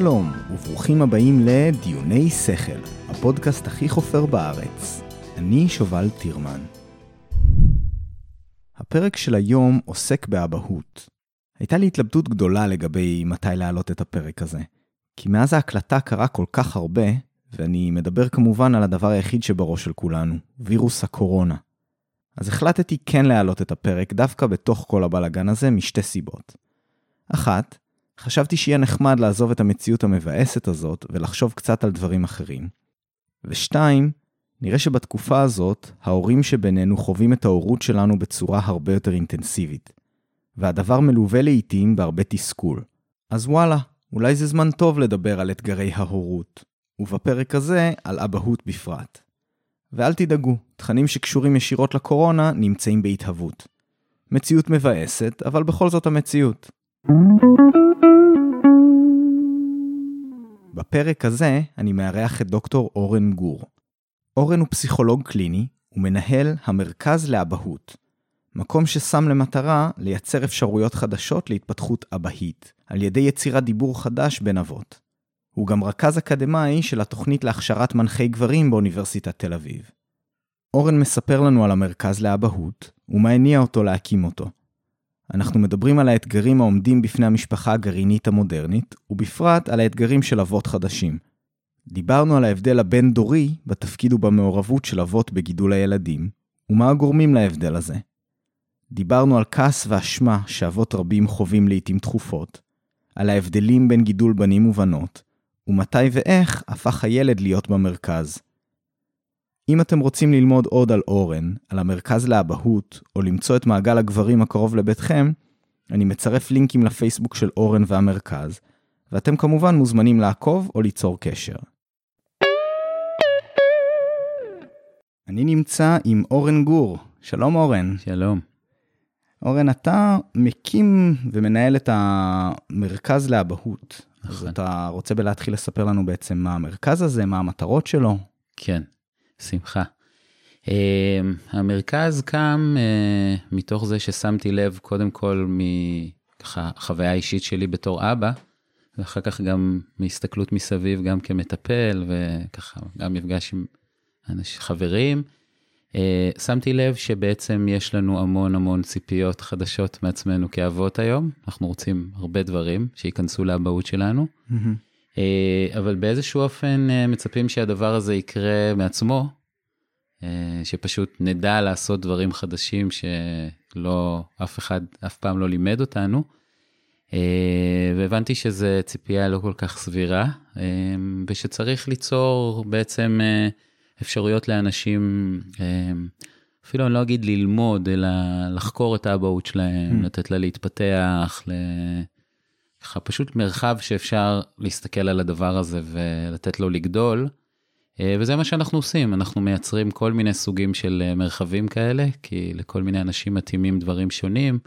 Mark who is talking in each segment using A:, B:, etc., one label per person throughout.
A: שלום, וברוכים הבאים לדיוני שכל, הפודקאסט הכי חופר בארץ. אני שובל טירמן. הפרק של היום עוסק באבהות. הייתה לי התלבטות גדולה לגבי מתי להעלות את הפרק הזה. כי מאז ההקלטה קרה כל כך הרבה, ואני מדבר כמובן על הדבר היחיד שבראש של כולנו, וירוס הקורונה. אז החלטתי כן להעלות את הפרק דווקא בתוך כל הבלאגן הזה משתי סיבות. אחת, חשבתי שיהיה נחמד לעזוב את המציאות המבאסת הזאת ולחשוב קצת על דברים אחרים. ושתיים, נראה שבתקופה הזאת, ההורים שבינינו חווים את ההורות שלנו בצורה הרבה יותר אינטנסיבית. והדבר מלווה לעיתים בהרבה תסכול. אז וואלה, אולי זה זמן טוב לדבר על אתגרי ההורות, ובפרק הזה על אבהות בפרט. ואל תדאגו, תכנים שקשורים ישירות לקורונה נמצאים בהתהוות. מציאות מבאסת, אבל בכל זאת המציאות. בפרק הזה אני מארח את דוקטור אורן גור. אורן הוא פסיכולוג קליני ומנהל המרכז לאבהות, מקום ששם למטרה לייצר אפשרויות חדשות להתפתחות אבהית, על ידי יצירת דיבור חדש בין אבות. הוא גם רכז אקדמאי של התוכנית להכשרת מנחי גברים באוניברסיטת תל אביב. אורן מספר לנו על המרכז לאבהות, ומה הניע אותו להקים אותו. אנחנו מדברים על האתגרים העומדים בפני המשפחה הגרעינית המודרנית, ובפרט על האתגרים של אבות חדשים. דיברנו על ההבדל הבין-דורי בתפקיד ובמעורבות של אבות בגידול הילדים, ומה הגורמים להבדל הזה. דיברנו על כעס ואשמה שאבות רבים חווים לעיתים תכופות, על ההבדלים בין גידול בנים ובנות, ומתי ואיך הפך הילד להיות במרכז. אם אתם רוצים ללמוד עוד על אורן, על המרכז לאבהות, או למצוא את מעגל הגברים הקרוב לביתכם, אני מצרף לינקים לפייסבוק של אורן והמרכז, ואתם כמובן מוזמנים לעקוב או ליצור קשר. אני נמצא עם אורן גור. שלום אורן.
B: שלום.
A: אורן, אתה מקים ומנהל את המרכז לאבהות.
B: נכון.
A: אז אתה רוצה בלהתחיל לספר לנו בעצם מה המרכז הזה, מה המטרות שלו?
B: כן, שמחה. Uh, המרכז קם uh, מתוך זה ששמתי לב קודם כל מככה חוויה אישית שלי בתור אבא, ואחר כך גם מהסתכלות מסביב גם כמטפל וככה גם מפגש עם אנשים, חברים. Uh, שמתי לב שבעצם יש לנו המון המון ציפיות חדשות מעצמנו כאבות היום, אנחנו רוצים הרבה דברים שייכנסו לאבהות שלנו. Uh, אבל באיזשהו אופן uh, מצפים שהדבר הזה יקרה מעצמו, uh, שפשוט נדע לעשות דברים חדשים שלא, אף אחד אף פעם לא לימד אותנו. והבנתי שזו ציפייה לא כל כך סבירה, ושצריך ליצור בעצם אפשרויות לאנשים, אפילו אני לא אגיד ללמוד, אלא לחקור את האבהות שלהם,
A: Mm.
B: לתת לה להתפתח, ל... ככה פשוט מרחב שאפשר להסתכל על הדבר הזה ולתת לו לגדול. אה, וזה מה שאנחנו עושים, אנחנו מייצרים כל מיני סוגים של אה, מרחבים כאלה, כי לכל מיני אנשים מתאימים דברים שונים,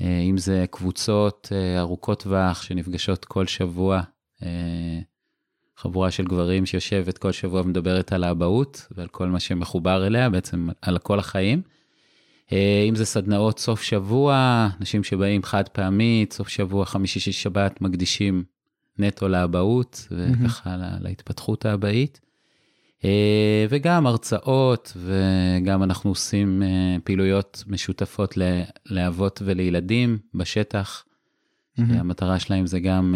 B: אה, אם זה קבוצות ארוכות טווח שנפגשות כל שבוע, חבורה של גברים שיושבת כל שבוע ומדברת על האבהות ועל כל מה שמחובר אליה, בעצם על כל החיים. אה, אם זה סדנאות סוף שבוע, אנשים שבאים חד פעמית, סוף שבוע, חמישי, שישי, שבת, מקדישים נטו לאבהות וככה לה- להתפתחות האבהית. אה, וגם הרצאות, וגם אנחנו עושים אה, פעילויות משותפות לאבות ולילדים בשטח. שהמטרה שלהם זה גם,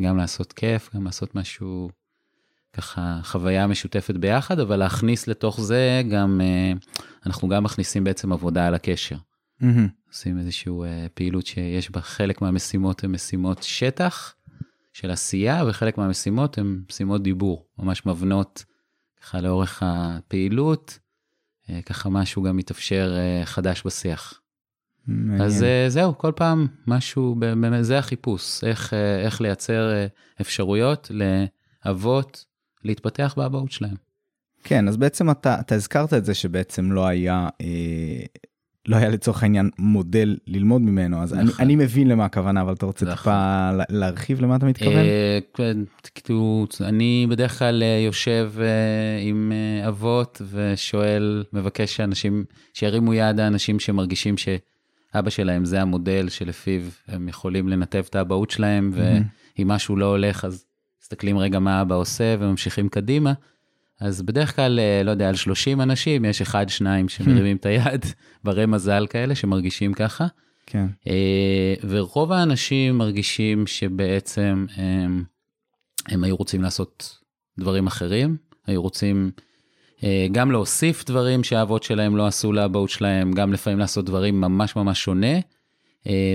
B: גם לעשות כיף, גם לעשות משהו, ככה, חוויה משותפת ביחד, אבל להכניס לתוך זה גם, אה, אנחנו גם מכניסים בעצם עבודה על הקשר.
A: מהמם.
B: עושים איזושהי פעילות שיש בה חלק מהמשימות הן משימות שטח של עשייה, וחלק מהמשימות הן משימות דיבור, ממש מבנות ככה לאורך הפעילות, אה, ככה משהו גם מתאפשר אה, חדש בשיח.
A: מעניין.
B: אז אה, זהו, כל פעם משהו, באמת זה החיפוש, איך, אה, איך לייצר אה, אפשרויות לאבות להתפתח באבהות שלהם.
A: כן, אז בעצם אתה, אתה הזכרת את זה שבעצם לא היה, אה, לא היה לצורך העניין מודל ללמוד ממנו, אז אני,
B: נכון.
A: אני מבין למה הכוונה, אבל אתה רוצה
B: נכון.
A: טיפה לה- להרחיב למה אתה מתכוון?
B: אה, כן, כאילו, אני בדרך כלל אה, יושב אה, עם אבות ושואל, מבקש שאנשים, שירימו יד האנשים שמרגישים שאבא שלהם זה המודל שלפיו הם יכולים לנתב את האבהות שלהם, ואם משהו לא הולך אז מסתכלים רגע מה אבא עושה וממשיכים קדימה, אז בדרך כלל, אה, לא יודע, על 30 אנשים יש אחד, שניים שמרימים את היד, ברי מזל כאלה שמרגישים ככה.
A: כן.
B: אה, ורוב האנשים מרגישים שבעצם הם, הם היו רוצים לעשות דברים אחרים, היו רוצים אה, גם להוסיף דברים שהאבות שלהם לא עשו לאבהות שלהם, גם לפעמים לעשות דברים ממש ממש שונה.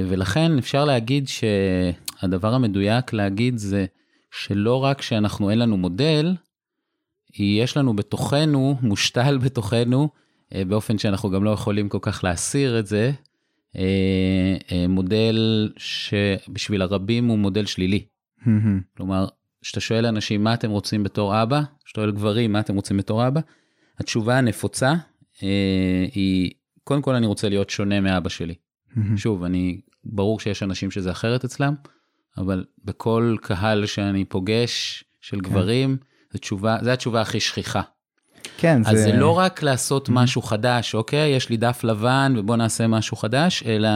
B: ולכן אפשר להגיד שהדבר המדויק להגיד זה שלא רק שאנחנו אין לנו מודל, יש לנו בתוכנו, מושתל בתוכנו, אה, באופן שאנחנו גם לא יכולים כל כך להסיר את זה, אה, אה, מודל שבשביל הרבים הוא מודל שלילי. כלומר, כשאתה שואל אנשים מה אתם רוצים בתור אבא, כשאתה שואל גברים מה אתם רוצים בתור אבא, התשובה הנפוצה היא, קודם כל אני רוצה להיות שונה מאבא שלי. שוב, אני, ברור שיש אנשים שזה אחרת אצלם, אבל בכל קהל שאני פוגש של כן. גברים, זו תשובה, זו התשובה הכי שכיחה.
A: כן,
B: אז זה... זה לא רק לעשות mm-hmm. משהו חדש, אוקיי, יש לי דף לבן ובוא נעשה משהו חדש, אלא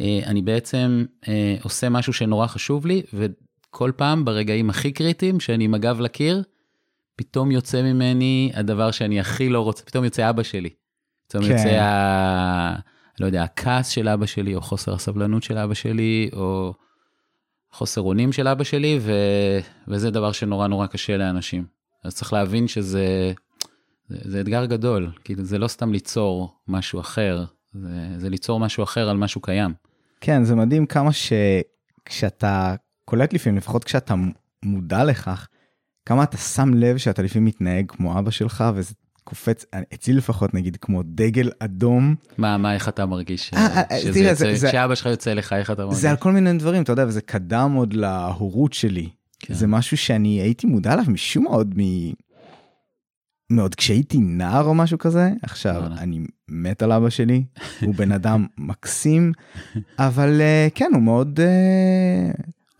B: אה, אני בעצם אה, עושה משהו שנורא חשוב לי, וכל פעם ברגעים הכי קריטיים, שאני עם הגב לקיר, פתאום יוצא ממני הדבר שאני הכי לא רוצה, פתאום יוצא אבא שלי. פתאום כן. יוצא, ה... לא יודע, הכעס של אבא שלי, או חוסר הסבלנות של אבא שלי, או... חוסר אונים של אבא שלי, ו... וזה דבר שנורא נורא קשה לאנשים. אז צריך להבין שזה זה, זה אתגר גדול, כאילו זה לא סתם ליצור משהו אחר, זה, זה ליצור משהו אחר על משהו קיים.
A: כן, זה מדהים כמה שכשאתה קולט לפעמים, לפחות כשאתה מודע לכך, כמה אתה שם לב שאתה לפעמים מתנהג כמו אבא שלך, וזה קופץ, אצלי לפחות נגיד כמו דגל אדום.
B: מה, מה, איך אתה מרגיש? אה, אה, שזה תראה, יוצא, זה, שאבא שלך יוצא לך, איך אתה מרגיש?
A: זה על כל מיני דברים, אתה יודע, וזה קדם עוד להורות שלי. כן. זה משהו שאני הייתי מודע עליו משום מה עוד מ... מאוד כשהייתי נער או משהו כזה עכשיו אני מת על אבא שלי הוא בן אדם מקסים אבל כן הוא מאוד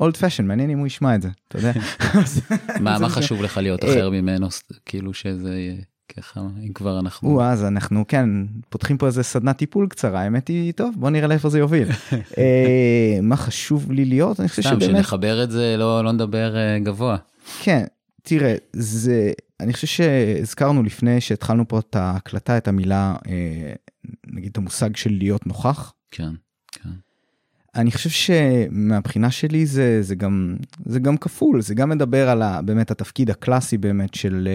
A: אולד פשן מעניין אם הוא ישמע את זה אתה יודע.
B: מה מה חשוב לך להיות אחר ממנו כאילו שזה ככה אם כבר אנחנו
A: או, אז אנחנו כן פותחים פה איזה סדנת טיפול קצרה האמת היא טוב בוא נראה לאיפה זה יוביל אה, מה חשוב לי להיות
B: אני חושב שבאמת שנחבר את זה לא לא נדבר אה, גבוה
A: כן תראה זה אני חושב שהזכרנו לפני שהתחלנו פה את ההקלטה את המילה אה, נגיד את המושג של להיות נוכח.
B: כן. כן.
A: אני חושב שמבחינה שלי זה זה גם זה גם כפול זה גם מדבר על ה, באמת התפקיד הקלאסי באמת של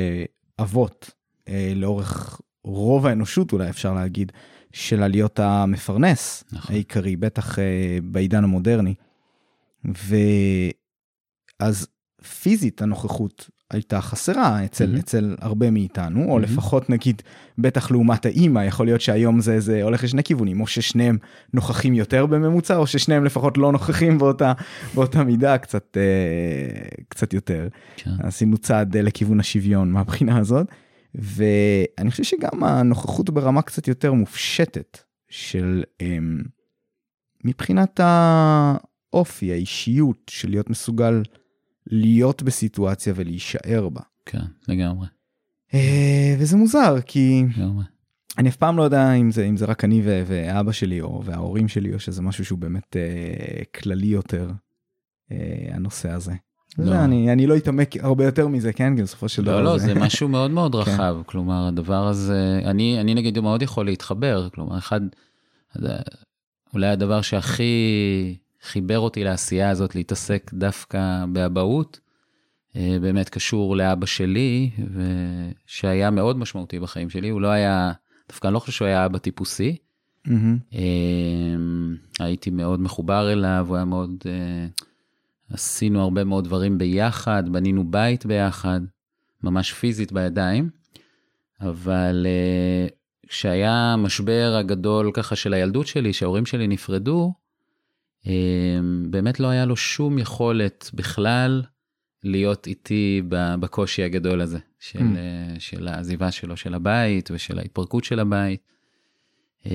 A: אבות אה, לאורך רוב האנושות אולי אפשר להגיד, של עליות המפרנס נכון. העיקרי, בטח אה, בעידן המודרני. ואז פיזית הנוכחות הייתה חסרה אצל, mm-hmm. אצל הרבה מאיתנו, mm-hmm. או לפחות נגיד, בטח לעומת האימא, יכול להיות שהיום זה, זה הולך לשני כיוונים, או ששניהם נוכחים יותר בממוצע, או ששניהם לפחות לא נוכחים באותה, באותה מידה, קצת, אה, קצת יותר. כן. עשינו צעד אה, לכיוון השוויון מהבחינה הזאת. ואני חושב שגם הנוכחות ברמה קצת יותר מופשטת של אמ, מבחינת האופי, האישיות של להיות מסוגל להיות בסיטואציה ולהישאר בה.
B: כן, לגמרי.
A: אה, וזה מוזר, כי לגמרי. אני אף פעם לא יודע אם זה, אם זה רק אני ואבא שלי או וההורים שלי, או שזה משהו שהוא באמת אה, כללי יותר, אה, הנושא הזה. לא. אני, אני לא אתעמק הרבה יותר מזה, כן? כי בסופו של
B: לא, דבר... לא, לא, זה משהו מאוד מאוד כן. רחב. כלומר, הדבר הזה, אני, אני נגיד מאוד יכול להתחבר. כלומר, אחד, אולי הדבר שהכי חיבר אותי לעשייה הזאת, להתעסק דווקא באבהות, אה, באמת קשור לאבא שלי, שהיה מאוד משמעותי בחיים שלי. הוא לא היה, דווקא אני לא חושב שהוא היה אבא טיפוסי. Mm-hmm. הייתי מאוד מחובר אליו, הוא היה מאוד... אה, עשינו הרבה מאוד דברים ביחד, בנינו בית ביחד, ממש פיזית בידיים, אבל uh, כשהיה המשבר הגדול ככה של הילדות שלי, שההורים שלי נפרדו, uh, באמת לא היה לו שום יכולת בכלל להיות איתי בקושי הגדול הזה של, mm. uh, של העזיבה שלו של הבית ושל ההתפרקות של הבית. Uh,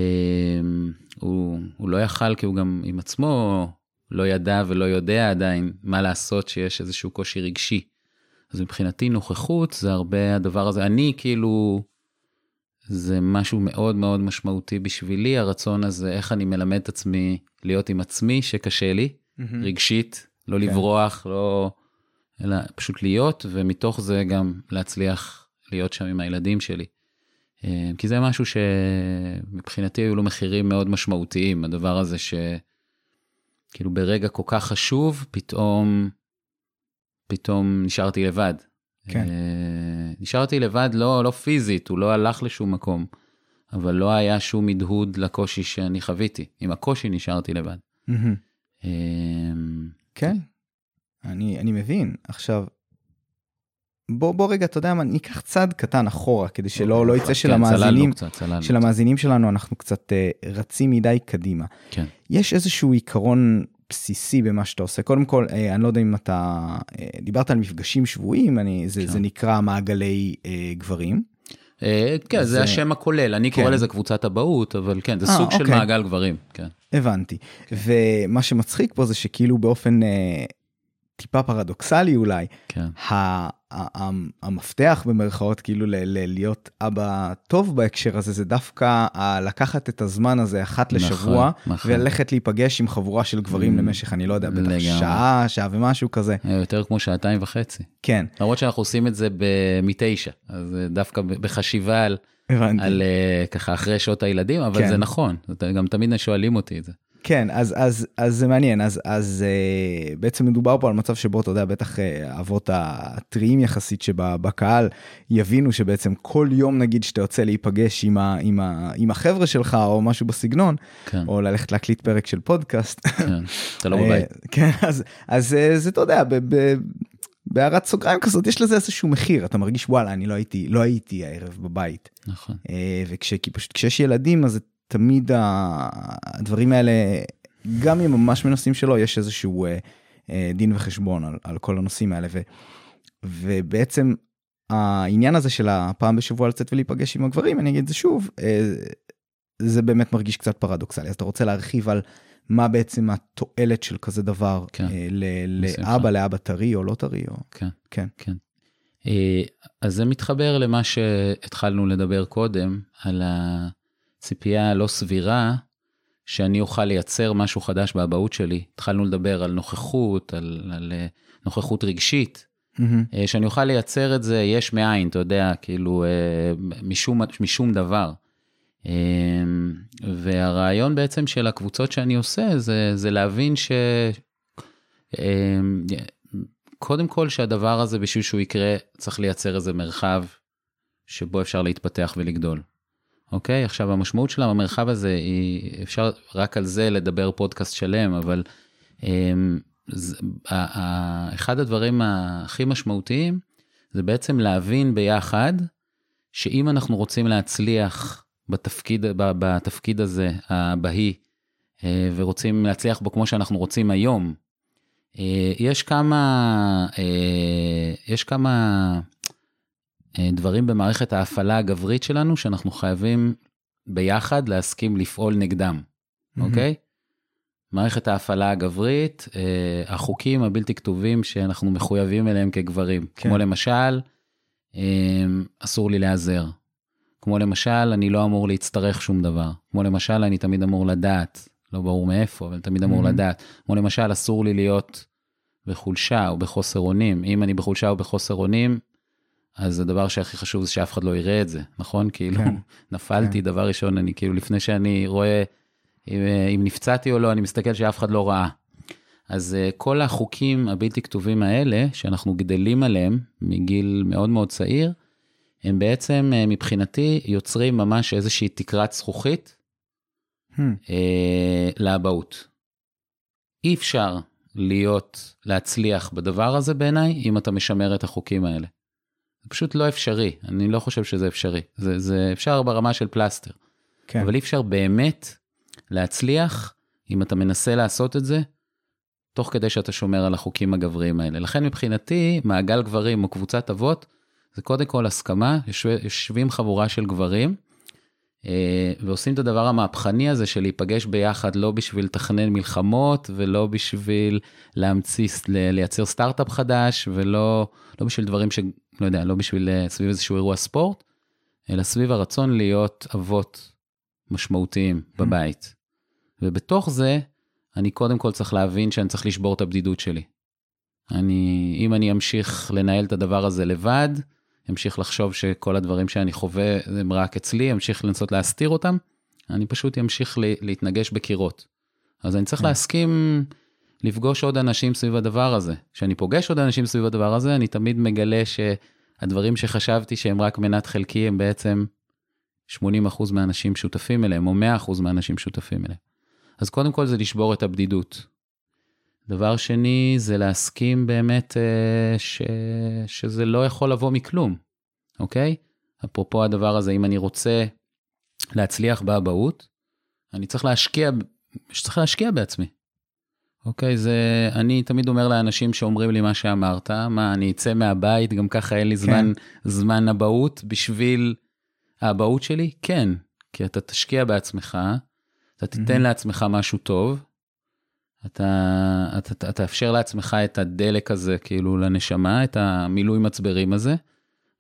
B: הוא, הוא לא יכל כי הוא גם עם עצמו לא ידע ולא יודע עדיין מה לעשות שיש איזשהו קושי רגשי. אז מבחינתי נוכחות זה הרבה הדבר הזה. אני כאילו, זה משהו מאוד מאוד משמעותי בשבילי, הרצון הזה, איך אני מלמד את עצמי להיות עם עצמי שקשה לי, mm-hmm. רגשית, לא כן. לברוח, לא... אלא פשוט להיות, ומתוך זה גם להצליח להיות שם עם הילדים שלי. אה, כי זה משהו שמבחינתי היו לו מחירים מאוד משמעותיים, הדבר הזה שכאילו ברגע כל כך חשוב, פתאום, פתאום נשארתי לבד.
A: כן.
B: אה, נשארתי לבד, לא, לא פיזית, הוא לא הלך לשום מקום, אבל לא היה שום הדהוד לקושי שאני חוויתי. עם הקושי נשארתי לבד.
A: מהמם.
B: אה,
A: כן, אני, אני מבין. עכשיו, בוא, בוא רגע, אתה יודע מה, ניקח צעד קטן אחורה, כדי שלא לא יצא
B: כן, קצת, צללנו.
A: של המאזינים שלנו אנחנו קצת אה, רצים מדי קדימה.
B: כן.
A: יש איזשהו עיקרון בסיסי במה שאתה עושה. קודם כל, אה, אני לא יודע אם אתה אה, דיברת על מפגשים שבועיים, אני, זה,
B: כן.
A: זה נקרא מעגלי גברים.
B: כן,
A: זה-
B: השם הכולל, אני קורא
A: כן.
B: לזה קבוצת אבהות, אבל כן, זה סוג של
A: אוקיי.
B: מעגל גברים, כן.
A: הבנתי. ומה שמצחיק פה זה שכאילו באופן טיפה פרדוקסלי אולי,
B: כן.
A: המפתח במרכאות כאילו להיות אבא טוב בהקשר הזה זה דווקא לקחת את הזמן הזה אחת
B: נכון,
A: לשבוע
B: נכון.
A: וללכת להיפגש עם חבורה של גברים
B: Mm,
A: למשך אני לא יודע בטח
B: לגמרי.
A: שעה שעה ומשהו כזה
B: אה, יותר כמו שעתיים וחצי.
A: כן
B: למרות שאנחנו עושים את זה מתשע, אז אה, דווקא בחשיבה על, על אה, ככה אחרי שעות הילדים, אבל
A: כן.
B: זה נכון, גם תמיד שואלים אותי את זה.
A: כן אז אז אז זה מעניין. אז אז אה, בעצם מדובר פה על מצב שבו אתה יודע בטח אה, האבות הטריים יחסית שבקהל יבינו שבעצם כל יום נגיד שאתה יוצא להיפגש עם, ה, עם, ה, עם החבר'ה שלך או משהו בסגנון
B: כן,
A: או ללכת להקליט פרק של פודקאסט.
B: כן, אתה לא בבית.
A: אה, כן אז אז זה אתה יודע ב- ב- בהערת סוגריים כזאת יש לזה איזשהו מחיר. אתה מרגיש וואלה אני לא הייתי לא הייתי הערב בבית.
B: נכון,
A: אה, וכש כי פשוט כשיש ילדים אז זה תמיד ה- הדברים האלה גם אם ממש מנסים שלא יש איזשהו אה, אה, דין וחשבון על, על כל הנושאים האלה. ו, ובעצם העניין הזה של הפעם בשבוע לצאת ולהיפגש עם הגברים אני אגיד את זה שוב אה, זה באמת מרגיש קצת פרדוקסלי. אז אתה רוצה להרחיב על מה בעצם התועלת של כזה דבר
B: כן,
A: ל-. לאבא לאבא טרי או לא טרי או
B: כן.
A: כן.
B: אה, אז זה מתחבר למה שהתחלנו לדבר קודם, על הציפייה הלא סבירה שאני אוכל לייצר משהו חדש באבהות שלי. התחלנו לדבר על נוכחות, על, על אה, נוכחות רגשית. אה, שאני אוכל לייצר את זה יש מאין, אתה יודע, כאילו, אה, משום, משום דבר. אה, והרעיון בעצם של הקבוצות שאני עושה זה, זה להבין ש... אה, קודם כל שהדבר הזה בשביל שהוא יקרה צריך לייצר איזה מרחב שבו אפשר להתפתח ולגדול. אוקיי? עכשיו המשמעות של המרחב הזה היא, אפשר רק על זה לדבר פודקאסט שלם, אבל אמ, אחד הדברים הכי משמעותיים זה בעצם להבין ביחד שאם אנחנו רוצים להצליח בתפקיד, בתפקיד הזה, הבהי, אה, ורוצים להצליח בו כמו שאנחנו רוצים היום, אה, יש כמה, אה, יש כמה דברים במערכת ההפעלה הגברית שלנו שאנחנו חייבים ביחד להסכים לפעול נגדם. אוקיי? מערכת ההפעלה הגברית, אה, החוקים הבלתי כתובים שאנחנו מחויבים אליהם כגברים,
A: כן.
B: כמו למשל, אה, אסור לי להיעזר. כמו למשל, אני לא אמור להצטרך שום דבר. כמו למשל, אני תמיד אמור לדעת, לא ברור מאיפה, אבל תמיד אמור
A: Mhm.
B: לדעת. כמו למשל, אסור לי להיות בחולשה או בחוסר אונים. אם אני בחולשה או בחוסר אונים, אז הדבר שהכי חשוב זה שאף אחד לא יראה את זה, נכון? כאילו,
A: כן.
B: נפלתי,
A: כן.
B: דבר ראשון, אני כאילו, לפני שאני רואה אם, אם נפצעתי או לא, אני מסתכל שאף אחד לא ראה. אז אה, כל החוקים הבלתי כתובים האלה, שאנחנו גדלים עליהם מגיל מאוד מאוד צעיר, הם בעצם אה, מבחינתי יוצרים ממש איזושהי תקרת זכוכית
A: Hmm.
B: אה, לאבהות. אי אפשר להיות, להצליח בדבר הזה בעיניי, אם אתה משמר את החוקים האלה. זה פשוט לא אפשרי, אני לא חושב שזה אפשרי. זה, זה אפשר ברמה של פלסטר,
A: כן.
B: אבל אי אפשר באמת להצליח אם אתה מנסה לעשות את זה, תוך כדי שאתה שומר על החוקים הגבריים האלה. לכן מבחינתי, מעגל גברים או קבוצת אבות, זה קודם כל הסכמה, יושב, יושבים חבורה של גברים, אה, ועושים את הדבר המהפכני הזה של להיפגש ביחד לא בשביל לתכנן מלחמות ולא בשביל להמציא, לייצר סטארט-אפ חדש ולא לא בשביל דברים ש... לא יודע, לא בשביל אה, סביב איזשהו אירוע ספורט, אלא סביב הרצון להיות אבות משמעותיים בבית. ובתוך זה, אני קודם כל צריך להבין שאני צריך לשבור את הבדידות שלי. אני, אם אני אמשיך לנהל את הדבר הזה לבד, אמשיך לחשוב שכל הדברים שאני חווה הם רק אצלי, אמשיך לנסות להסתיר אותם, אני פשוט אמשיך להתנגש בקירות. אז אני צריך כן. להסכים לפגוש עוד אנשים סביב הדבר הזה. כשאני פוגש עוד אנשים סביב הדבר הזה, אני תמיד מגלה שהדברים שחשבתי שהם רק מנת חלקי, הם בעצם 80% מהאנשים שותפים אליהם, או 100% מהאנשים שותפים אליהם. אז קודם כל זה לשבור את הבדידות. דבר שני, זה להסכים באמת אה, ש... שזה לא יכול לבוא מכלום, אוקיי? אפרופו הדבר הזה, אם אני רוצה להצליח באבהות, אני צריך להשקיע, צריך להשקיע בעצמי. אוקיי, זה, אני תמיד אומר לאנשים שאומרים לי מה שאמרת, מה, אני אצא מהבית, גם ככה אין לי כן. זמן, כן. זמן אבהות בשביל האבהות שלי? כן, כי אתה תשקיע בעצמך, אתה תיתן mm-hmm. לעצמך משהו טוב, אתה, אתה, אתה תאפשר לעצמך את הדלק הזה, כאילו, לנשמה, את המילוי מצברים הזה,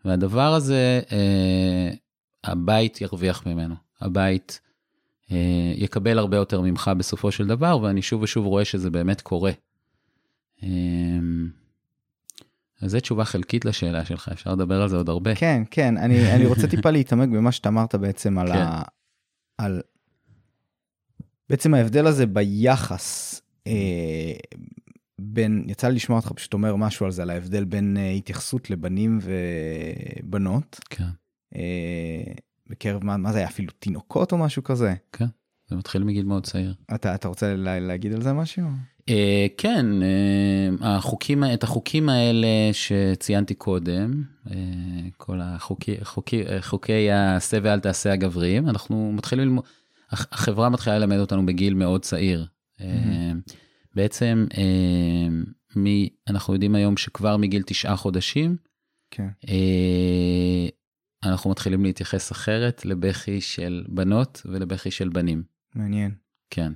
B: והדבר הזה, אה, הבית ירוויח ממנו. הבית יקבל הרבה יותר ממך בסופו של דבר, ואני שוב ושוב רואה שזה באמת קורה. אה, אז זו תשובה חלקית לשאלה שלך, אפשר לדבר על זה עוד הרבה.
A: כן, כן, אני, אני רוצה טיפה להתעמק במה שאתה אמרת בעצם על, כן. ה, על בעצם ההבדל הזה ביחס אה, בין, יצא לי לשמוע אותך פשוט אומר משהו על זה, על ההבדל בין אה, התייחסות לבנים ובנות.
B: כן.
A: אה, בקרב מה, מה זה היה אפילו תינוקות או משהו כזה?
B: כן, זה מתחיל מגיל מאוד צעיר.
A: אתה, אתה רוצה לה, להגיד על זה משהו?
B: אה, כן, אה, החוקים, את החוקים האלה שציינתי קודם, אה, כל החוקי, חוקי, חוקי העשה ואל תעשה הגבריים, אנחנו מתחילים ללמוד, החברה מתחילה ללמד אותנו בגיל מאוד צעיר. Mm-hmm. בעצם, מי, אנחנו יודעים היום שכבר מגיל תשעה חודשים,
A: כן.
B: אנחנו מתחילים להתייחס אחרת לבכי של בנות ולבכי של בנים.
A: מעניין.
B: כן,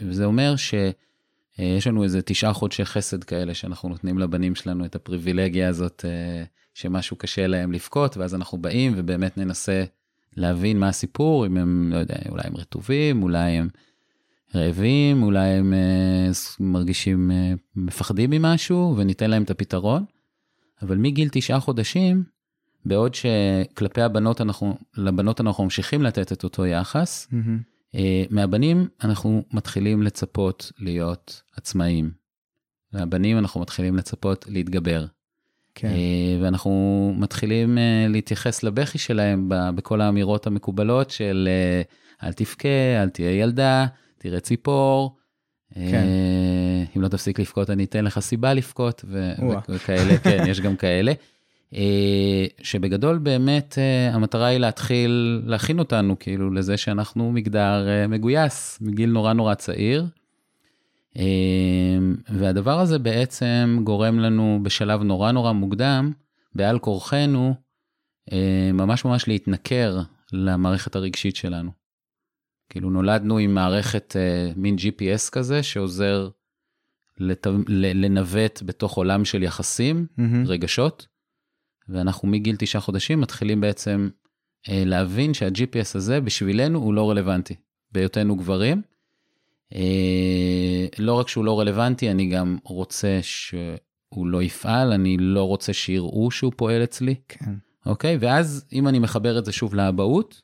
B: וזה אומר ש... אה, לנו איזה תשעה חודשי חסד כאלה שאנחנו נותנים לבנים שלנו את הפריבילגיה הזאת אה, שמשהו קשה להם לבכות, ואז אנחנו באים ובאמת ננסה להבין מה הסיפור, אם הם, לא יודע, אולי הם רטובים, אולי הם רעבים, אולי הם אה, מרגישים, מפחדים ממשהו, וניתן להם את הפתרון. אבל מגיל תשעה חודשים, בעוד שכלפי הבנות אנחנו, לבנות אנחנו ממשיכים לתת את אותו יחס, mm-hmm. אה, מהבנים אנחנו מתחילים לצפות להיות עצמאים. מהבנים אנחנו מתחילים לצפות להתגבר.
A: כן.
B: אה, ואנחנו מתחילים אה, להתייחס לבכי שלהם בכל האמירות המקובלות של אל תבכה, אל תהיה ילדה, תראה ציפור. כן. אם לא תפסיק לבכות אני אתן לך סיבה לבכות וכאלה, כן, יש גם כאלה. אה, שבגדול באמת אה, המטרה היא להתחיל להכין אותנו כאילו לזה שאנחנו מגדר אה, מגויס מגיל נורא נורא צעיר. והדבר הזה בעצם גורם לנו בשלב נורא נורא מוקדם, בעל כורחנו, ממש ממש להתנכר למערכת הרגשית שלנו. כאילו נולדנו עם מערכת מין GPS כזה שעוזר לת... לנווט בתוך עולם של יחסים, mm-hmm. רגשות. ואנחנו מגיל תשעה חודשים מתחילים בעצם אה, להבין שה-GPS הזה בשבילנו הוא לא רלוונטי, בהיותנו גברים. אה, לא רק שהוא לא רלוונטי, אני גם רוצה שהוא לא יפעל, אני לא רוצה שיראו שהוא פועל אצלי.
A: כן.
B: אוקיי? ואז אם אני מחבר את זה שוב לאבהות,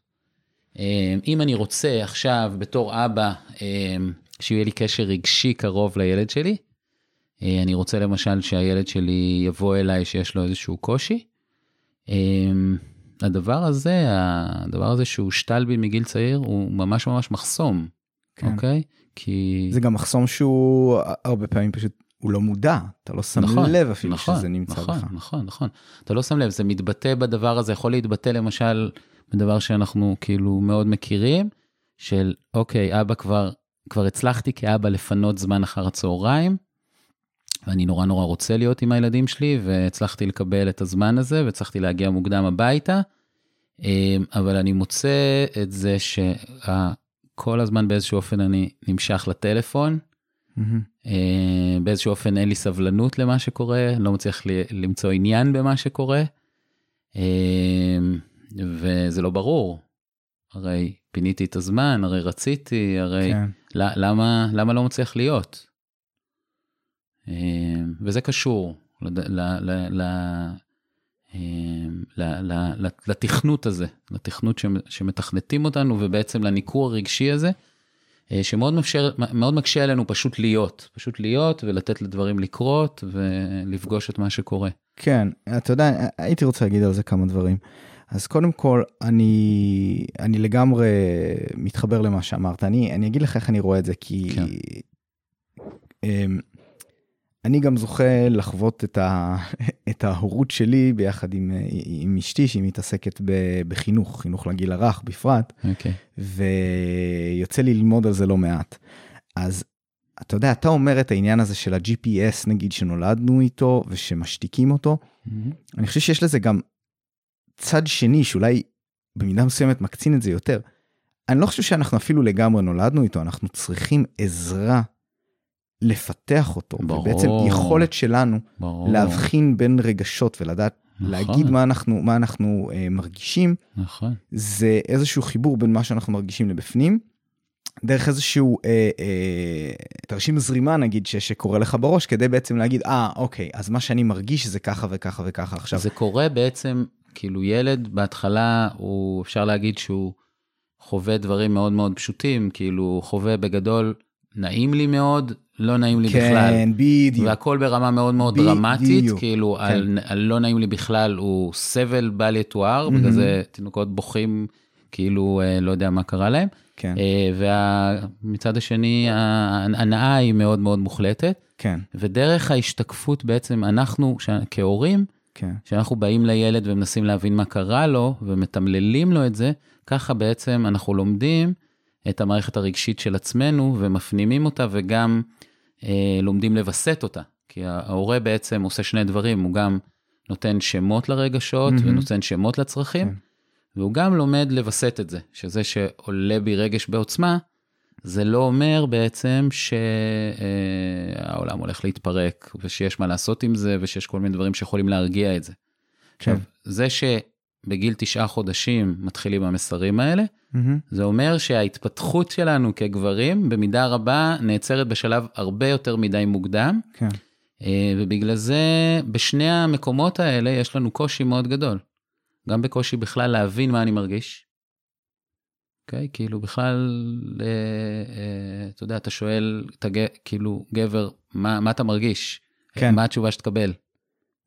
B: אה, אם אני רוצה עכשיו בתור אבא, אה, שיהיה לי קשר רגשי קרוב לילד שלי, אה, אני רוצה למשל שהילד שלי יבוא אליי שיש לו איזשהו קושי, הדבר הזה, הדבר הזה שהושתל בי מגיל צעיר, הוא ממש ממש מחסום, כן. אוקיי? כי...
A: זה גם מחסום שהוא הרבה פעמים פשוט, הוא לא מודע, אתה לא שם נכון, לב אפילו נכון, שזה נמצא
B: נכון,
A: בך.
B: נכון, נכון, נכון. אתה לא שם לב, זה מתבטא בדבר הזה, יכול להתבטא למשל בדבר שאנחנו כאילו מאוד מכירים, של אוקיי, אבא כבר, כבר הצלחתי כאבא לפנות זמן אחר הצהריים, ואני נורא נורא רוצה להיות עם הילדים שלי, והצלחתי לקבל את הזמן הזה, והצלחתי להגיע מוקדם הביתה, אמ, אבל אני מוצא את זה שכל הזמן באיזשהו אופן אני נמשך לטלפון, mm-hmm. באיזשהו אופן אין לי סבלנות למה שקורה, לא מצליח למצוא עניין במה שקורה, אמ, וזה לא ברור. הרי פיניתי את הזמן, הרי רציתי, הרי כן. למה, למה לא מצליח להיות? אה, וזה קשור ל- לתכנות הזה, לתכנות שמ- שמתכנתים אותנו ובעצם לניכור הרגשי הזה, אה, שמאוד מאפשר, מאוד מקשה עלינו פשוט להיות, פשוט להיות ולתת לדברים לקרות ולפגוש את מה שקורה.
A: כן, אתה יודע, הייתי רוצה להגיד על זה כמה דברים. אז קודם כל, אני, אני לגמרי מתחבר למה שאמרת. אני, אני אגיד לך איך אני רואה את זה, כי
B: כן.
A: אני גם זוכה לחוות את, ה, את ההורות שלי ביחד עם, עם אשתי, שהיא מתעסקת ב- בחינוך, חינוך לגיל הרך בפרט,
B: אוקיי.
A: ויוצא לי ללמוד על זה לא מעט. אז אתה יודע, אתה אומר את העניין הזה של ה-GPS, נגיד, שנולדנו איתו ושמשתיקים אותו, אני חושב שיש לזה גם צד שני שאולי במידה מסוימת מקצין את זה יותר. אני לא חושב שאנחנו אפילו לגמרי נולדנו איתו, אנחנו צריכים עזרה לפתח אותו.
B: ברור.
A: ובעצם יכולת שלנו
B: ברור.
A: להבחין בין רגשות ולדעת
B: נכון.
A: להגיד מה אנחנו, מה אנחנו אה, מרגישים,
B: נכון.
A: זה איזשהו חיבור בין מה שאנחנו מרגישים לבפנים, דרך איזשהו אה, אה, תרשים זרימה נגיד ש, שקורה לך בראש, כדי בעצם להגיד, אה, אוקיי, אז מה שאני מרגיש זה ככה וככה וככה עכשיו.
B: זה קורה בעצם, כאילו ילד בהתחלה, הוא, אפשר להגיד שהוא חווה דברים מאוד מאוד פשוטים, כאילו הוא חווה בגדול, נעים לי מאוד, לא נעים לי בכלל.
A: כן, בדיוק.
B: והכל ברמה מאוד מאוד
A: בדיוק,
B: דרמטית, כאילו
A: כן.
B: על, על לא נעים לי בכלל הוא סבל בל יתואר,
A: מהמם.
B: בגלל זה תינוקות בוכים, כאילו אה, לא יודע מה קרה להם.
A: כן,
B: ומצד השני ההנאה היא מאוד מאוד מוחלטת,
A: כן,
B: ודרך ההשתקפות בעצם אנחנו ש- כהורים,
A: כן,
B: כשאנחנו באים לילד ומנסים להבין מה קרה לו ומתמללים לו את זה, ככה בעצם אנחנו לומדים את המערכת הרגשית של עצמנו ומפנימים אותה וגם אה, לומדים לווסת אותה. כי ההורה בעצם עושה שני דברים, הוא גם נותן שמות לרגשות
A: מהמם.
B: ונותן שמות לצרכים,
A: כן.
B: והוא גם לומד לווסת את זה, שזה שעולה בי רגש בעוצמה, זה לא אומר בעצם שהעולם הולך להתפרק ושיש מה לעשות עם זה ושיש כל מיני דברים שיכולים להרגיע את זה.
A: כן.
B: עכשיו, זה שבגיל תשעה חודשים מתחילים המסרים האלה,
A: מהמם.
B: זה אומר שההתפתחות שלנו כגברים במידה רבה נעצרת בשלב הרבה יותר מדי מוקדם,
A: כן,
B: אה, ובגלל זה בשני המקומות האלה יש לנו קושי מאוד גדול. גם בקושי בכלל להבין מה אני מרגיש. אוקיי? כאילו בכלל, אה, אה, אתה יודע, אתה שואל, אתה כאילו, גבר, מה, מה אתה מרגיש?
A: כן.
B: מה התשובה שתקבל?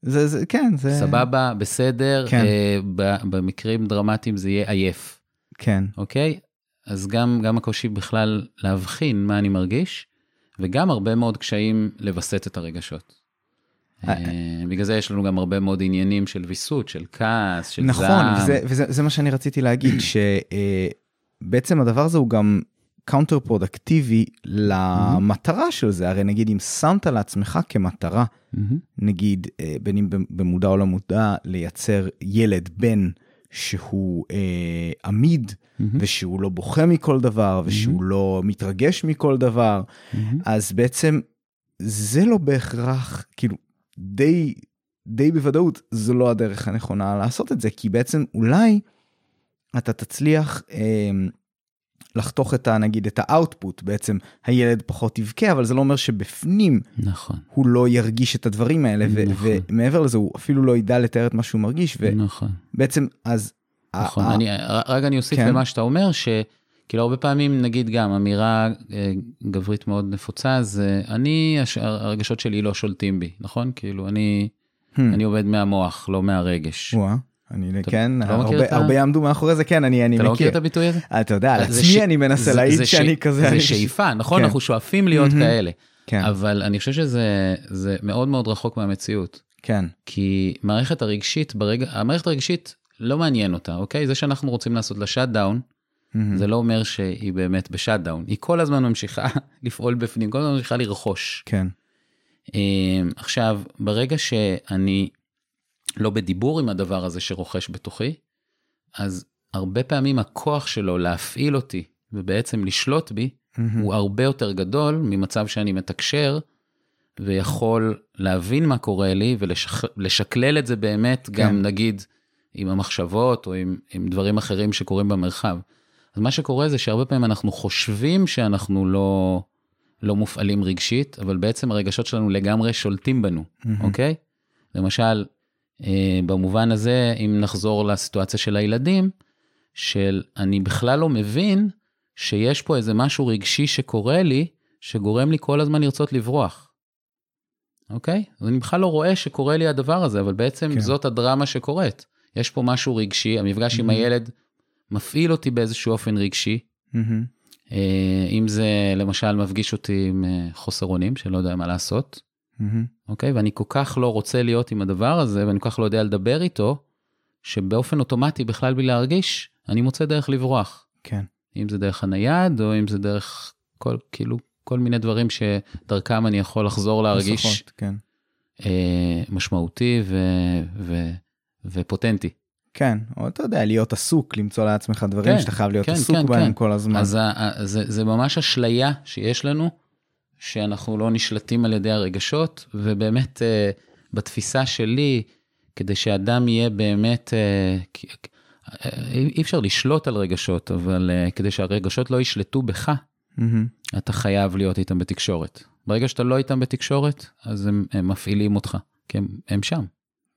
A: זה, זה, כן, זה...
B: סבבה, בסדר,
A: כן.
B: אה, ב- במקרים דרמטיים זה יהיה עייף,
A: כן,
B: אוקיי? אז גם, גם הקושי בכלל להבחין מה אני מרגיש, וגם הרבה מאוד קשיים לווסת את הרגשות.
A: אה,
B: אה, בגלל זה יש לנו גם הרבה מאוד עניינים של ויסות, של כעס, של
A: נכון,
B: זעם.
A: וזה, וזה זה מה שאני רציתי להגיד, שבעצם הדבר הזה הוא גם counter פרודקטיבי למטרה של זה, הרי נגיד אם שמת לעצמך כמטרה. נגיד אה, בין אם במודע או לא מודע, לייצר ילד בן שהוא אה, עמיד. ושהוא לא בוכה מכל דבר, ושהוא לא מתרגש מכל דבר. אז בעצם זה לא בהכרח, כאילו, די, די בוודאות זו לא הדרך הנכונה לעשות את זה, כי בעצם אולי אתה תצליח אה, לחתוך את ה... נגיד את האאוטפוט, בעצם הילד פחות יבכה, אבל זה לא אומר שבפנים
B: נכון,
A: הוא לא ירגיש את הדברים האלה, ו-
B: נכון.
A: ומעבר לזה הוא אפילו לא ידע לתאר את מה שהוא מרגיש,
B: נכון.
A: ובעצם אז...
B: נכון,
A: ה- ה-
B: אני, רק אני אוסיף
A: כן.
B: למה שאתה אומר, שכאילו הרבה פעמים, נגיד גם אמירה אה, גברית מאוד נפוצה, זה אני, הש- הרגשות שלי לא שולטים בי, נכון? כאילו, אני,
A: Hmm.
B: אני עובד מהמוח, לא מהרגש.
A: וואה, אני
B: אתה
A: כן,
B: לא מכיר
A: הרבה, יעמדו מאחורי זה, כן, אני, אני
B: אתה לא מכיר
A: מכיר.
B: את הביטוי הזה?
A: אתה יודע, על עצמי אני מנסה להעיד
B: זה ש-
A: שאני כזה.
B: זה
A: אני-
B: שאיפה, נכון?
A: כן.
B: אנחנו שואפים להיות
A: מהמם.
B: כאלה,
A: כן,
B: אבל אני חושב שזה זה מאוד מאוד רחוק מהמציאות.
A: כן,
B: כי מערכת הרגשית, ברגע, המערכת הרגשית לא מעניין אותה, אוקיי? זה שאנחנו רוצים לעשות לה שאט דאון,
A: מהמם.
B: זה לא אומר שהיא באמת בשאט דאון, היא כל הזמן ממשיכה לפעול בפנים, כל הזמן ממשיכה לרכוש.
A: כן,
B: אמ, עכשיו, ברגע שאני לא בדיבור עם הדבר הזה שרוכש בתוכי, אז הרבה פעמים הכוח שלו להפעיל אותי ובעצם לשלוט בי,
A: מהמם.
B: הוא הרבה יותר גדול ממצב שאני מתקשר ויכול להבין מה קורה לי ולשקלל את זה באמת
A: כן.
B: גם נגיד עם המחשבות או עם, עם דברים אחרים שקורים במרחב. אז מה שקורה זה שהרבה פעמים אנחנו חושבים שאנחנו לא, לא מופעלים רגשית, אבל בעצם הרגשות שלנו לגמרי שולטים בנו, אוקיי? למשל, במובן הזה, אם נחזור לסיטואציה של הילדים, של אני בכלל לא מבין שיש פה איזה משהו רגשי שקורה לי, שגורם לי כל הזמן לרצות לברוח. אוקיי? אז אני בכלל לא רואה שקורה לי הדבר הזה, אבל בעצם כן. זאת הדרמה שקורית. יש פה משהו רגשי, המפגש mm-hmm. עם הילד מפעיל אותי באיזשהו אופן רגשי. Mm-hmm. אם זה למשל מפגיש אותי עם אה, חוסר אונים, שלא יודע מה לעשות. Mm-hmm. אוקיי? ואני כל כך לא רוצה להיות עם הדבר הזה, ואני כל כך לא יודע לדבר איתו, שבאופן אוטומטי, בכלל בלי להרגיש, אני מוצא דרך לברוח.
A: כן.
B: אם זה דרך הנייד, או אם זה דרך כל, כאילו, כל מיני דברים שדרכם אני יכול לחזור להרגיש
A: נוספות, כן.
B: אה, משמעותי ו, ו, ופוטנטי.
A: כן, או אתה יודע, להיות עסוק, למצוא לעצמך דברים כן, שאתה חייב להיות כן, עסוק כן, בהם כן. כל הזמן.
B: אז זה, זה ממש אשליה שיש לנו, שאנחנו לא נשלטים על ידי הרגשות, ובאמת אה, בתפיסה שלי, כדי שאדם יהיה באמת, אה, אי אפשר לשלוט על רגשות, אבל אה, כדי שהרגשות לא ישלטו בך, mm-hmm. אתה חייב להיות איתם בתקשורת. ברגע שאתה לא איתם בתקשורת, אז הם, הם מפעילים אותך, כי הם, הם שם.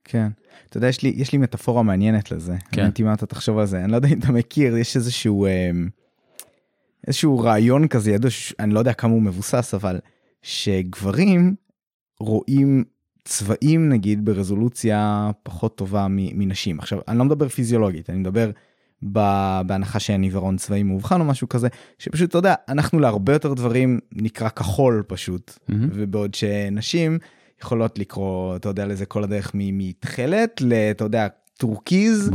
A: כן. אתה יודע, יש לי, יש לי מטאפורה מעניינת לזה. כן. אני מה אתה תחשוב על זה. אני לא יודע אם אתה מכיר, יש איזשהו, אה, איזשהו רעיון כזה, ידוע, אני לא יודע כמה הוא מבוסס, אבל שגברים רואים צבעים נגיד ברזולוציה פחות טובה מנשים. עכשיו, אני לא מדבר פיזיולוגית, אני מדבר בהנחה שאין עיוורון צבאי מאובחן או משהו כזה, שפשוט, אתה יודע, אנחנו להרבה יותר דברים נקרא כחול פשוט, mm-hmm. ובעוד שנשים יכולות לקרוא, אתה יודע, לזה כל הדרך מתכלת אתה יודע, turquoise,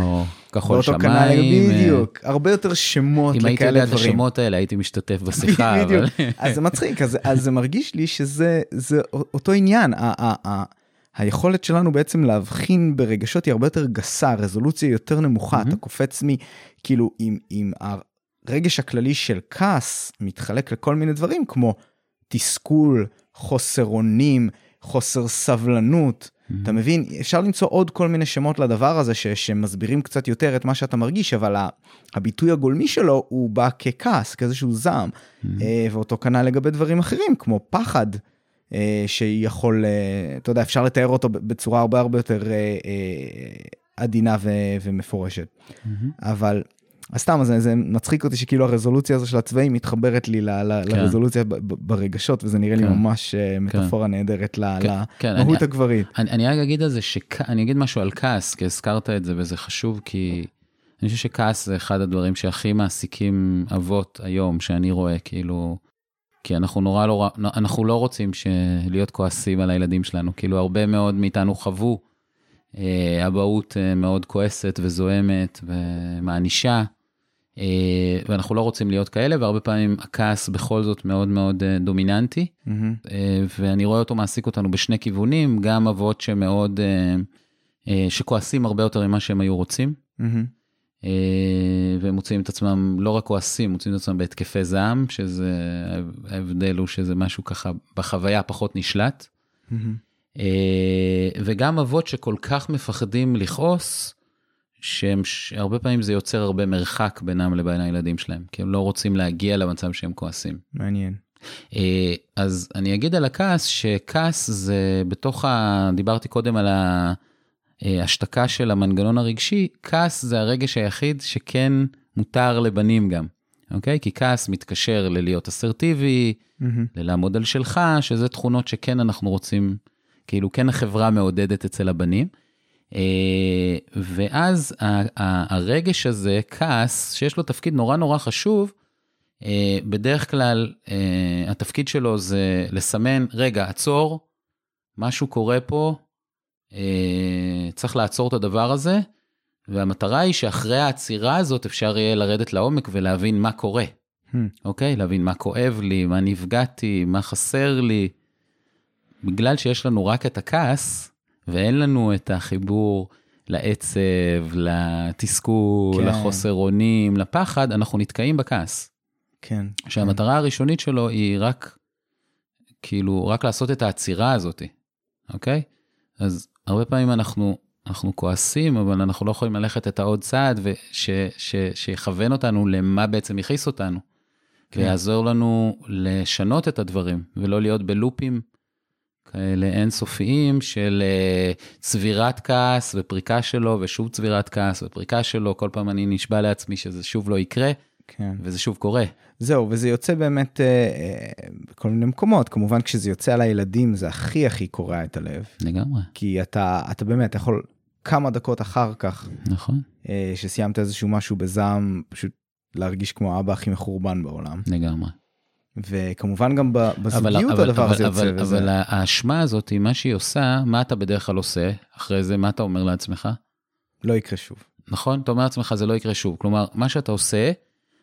B: כחול שמיים,
A: בדיוק, הרבה יותר שמות
B: לכאלה דברים. אם הייתי יודע את השמות האלה הייתי משתתף בשיחה.
A: בדיוק, אז זה מצחיק, אז, אז זה מרגיש לי שזה אותו עניין, היכולת שלנו בעצם להבחין ברגשות היא הרבה יותר גסה, רזולוציה יותר נמוכה. אתה קופץ מ... כאילו, אם, אם הרגש הכללי של כעס מתחלק לכל מיני דברים, כמו תסכול, חוסר אונים, חוסר סבלנות. אתה מבין? אפשר למצוא עוד כל מיני שמות לדבר הזה ש, שמסבירים קצת יותר את מה שאתה מרגיש, אבל הביטוי הגולמי שלו הוא בא ככעס, כאיזשהו זעם, mm-hmm. ואותו כנ"ל לגבי דברים אחרים, כמו פחד. אה, שיכול, אה, אתה יודע, אפשר לתאר אותו בצורה הרבה הרבה יותר אה, עדינה ומפורשת. Mm-hmm. אבל אז סתם, זה, זה מצחיק אותי שכאילו הרזולוציה הזו של הצבעים מתחברת לי ל, ל, כן. לרזולוציה ברגשות, וזה נראה כן. לי ממש כן. מטאפורה נהדרת ל, כן. כן. למהות
B: אני,
A: הגברית.
B: אני, אני רק אגיד על זה, שכ... אני אגיד משהו על כעס, כי הזכרת את זה וזה חשוב, כי אני חושב שכעס זה אחד הדברים שהכי מעסיקים אבות היום, שאני רואה, כאילו, כי אנחנו נורא לא, אנחנו לא רוצים להיות כועסים על הילדים שלנו, כאילו הרבה מאוד מאיתנו חוו אה, אבהות אה, מאוד כועסת וזוהמת ומענישה, אה, ואנחנו לא רוצים להיות כאלה, והרבה פעמים הכעס בכל זאת מאוד מאוד אה, דומיננטי, mm-hmm. אה, ואני רואה אותו מעסיק אותנו בשני כיוונים, גם אבות שמאוד, אה, אה, שכועסים הרבה יותר ממה שהם היו רוצים. Mm-hmm. אה, והם מוצאים את עצמם לא רק כועסים, מוצאים את עצמם בהתקפי זעם, שזה, ההבדל הוא שזה משהו ככה בחוויה פחות נשלט. Mm-hmm. וגם אבות שכל כך מפחדים לכעוס, שהם, הרבה פעמים זה יוצר הרבה מרחק בינם לבין הילדים שלהם, כי הם לא רוצים להגיע למצב שהם כועסים.
A: מעניין.
B: אה, אז אני אגיד על הכעס, שכעס זה בתוך ה... דיברתי קודם על ה... אה, של המנגנון הרגשי, כעס זה הרגש היחיד שכן מותר לבנים גם, אוקיי? כי כעס מתקשר ללהיות אסרטיבי, mm-hmm. ללעמוד על שלך, שזה תכונות שכן אנחנו רוצים, כאילו כן החברה מעודדת אצל הבנים. אה, ואז הרגש הזה, כעס, שיש לו תפקיד נורא נורא חשוב, אה, בדרך כלל התפקיד שלו זה לסמן, רגע, עצור, משהו קורה פה, אה, צריך לעצור את הדבר הזה, והמטרה היא שאחרי העצירה הזאת אפשר יהיה לרדת לעומק ולהבין מה קורה. Hmm. אוקיי? להבין מה כואב לי, מה נפגעתי, מה חסר לי. בגלל שיש לנו רק את הכעס, ואין לנו את החיבור לעצב, לתסכול, כן. לחוסר אונים, לפחד, אנחנו נתקעים בכעס.
A: כן.
B: שהמטרה כן. הראשונית שלו היא רק, כאילו, רק לעשות את העצירה הזאת, אוקיי? אז הרבה פעמים אנחנו, אנחנו כועסים, אבל אנחנו לא יכולים ללכת את העוד צעד וש, ש, שיכוון אותנו למה בעצם יכעיס אותנו.
A: כן.
B: ויעזור לנו לשנות את הדברים, ולא להיות בלופים כאלה אינסופיים של אה, צבירת כעס ופריקה שלו, ושוב צבירת כעס ופריקה שלו, כל פעם אני נשבע לעצמי שזה שוב לא יקרה,
A: כן.
B: וזה שוב קורה.
A: זהו, וזה יוצא באמת אה, אה, בכל מיני מקומות. כמובן, כשזה יוצא על הילדים, זה הכי הכי קורע את הלב.
B: לגמרי,
A: כי אתה, אתה באמת יכול כמה דקות אחר כך,
B: נכון,
A: אה, שסיימת איזשהו משהו בזעם, פשוט להרגיש כמו האבא הכי מחורבן בעולם.
B: לגמרי.
A: וכמובן גם בזוגיות
B: אבל,
A: הדבר
B: אבל,
A: הזה יוצא.
B: אבל. אבל האשמה הזאת, מה שהיא עושה, מה אתה בדרך כלל עושה? אחרי זה, מה אתה אומר לעצמך?
A: לא יקרה שוב.
B: נכון? אתה אומר לעצמך, זה לא יקרה שוב. כלומר, מה שאתה עושה,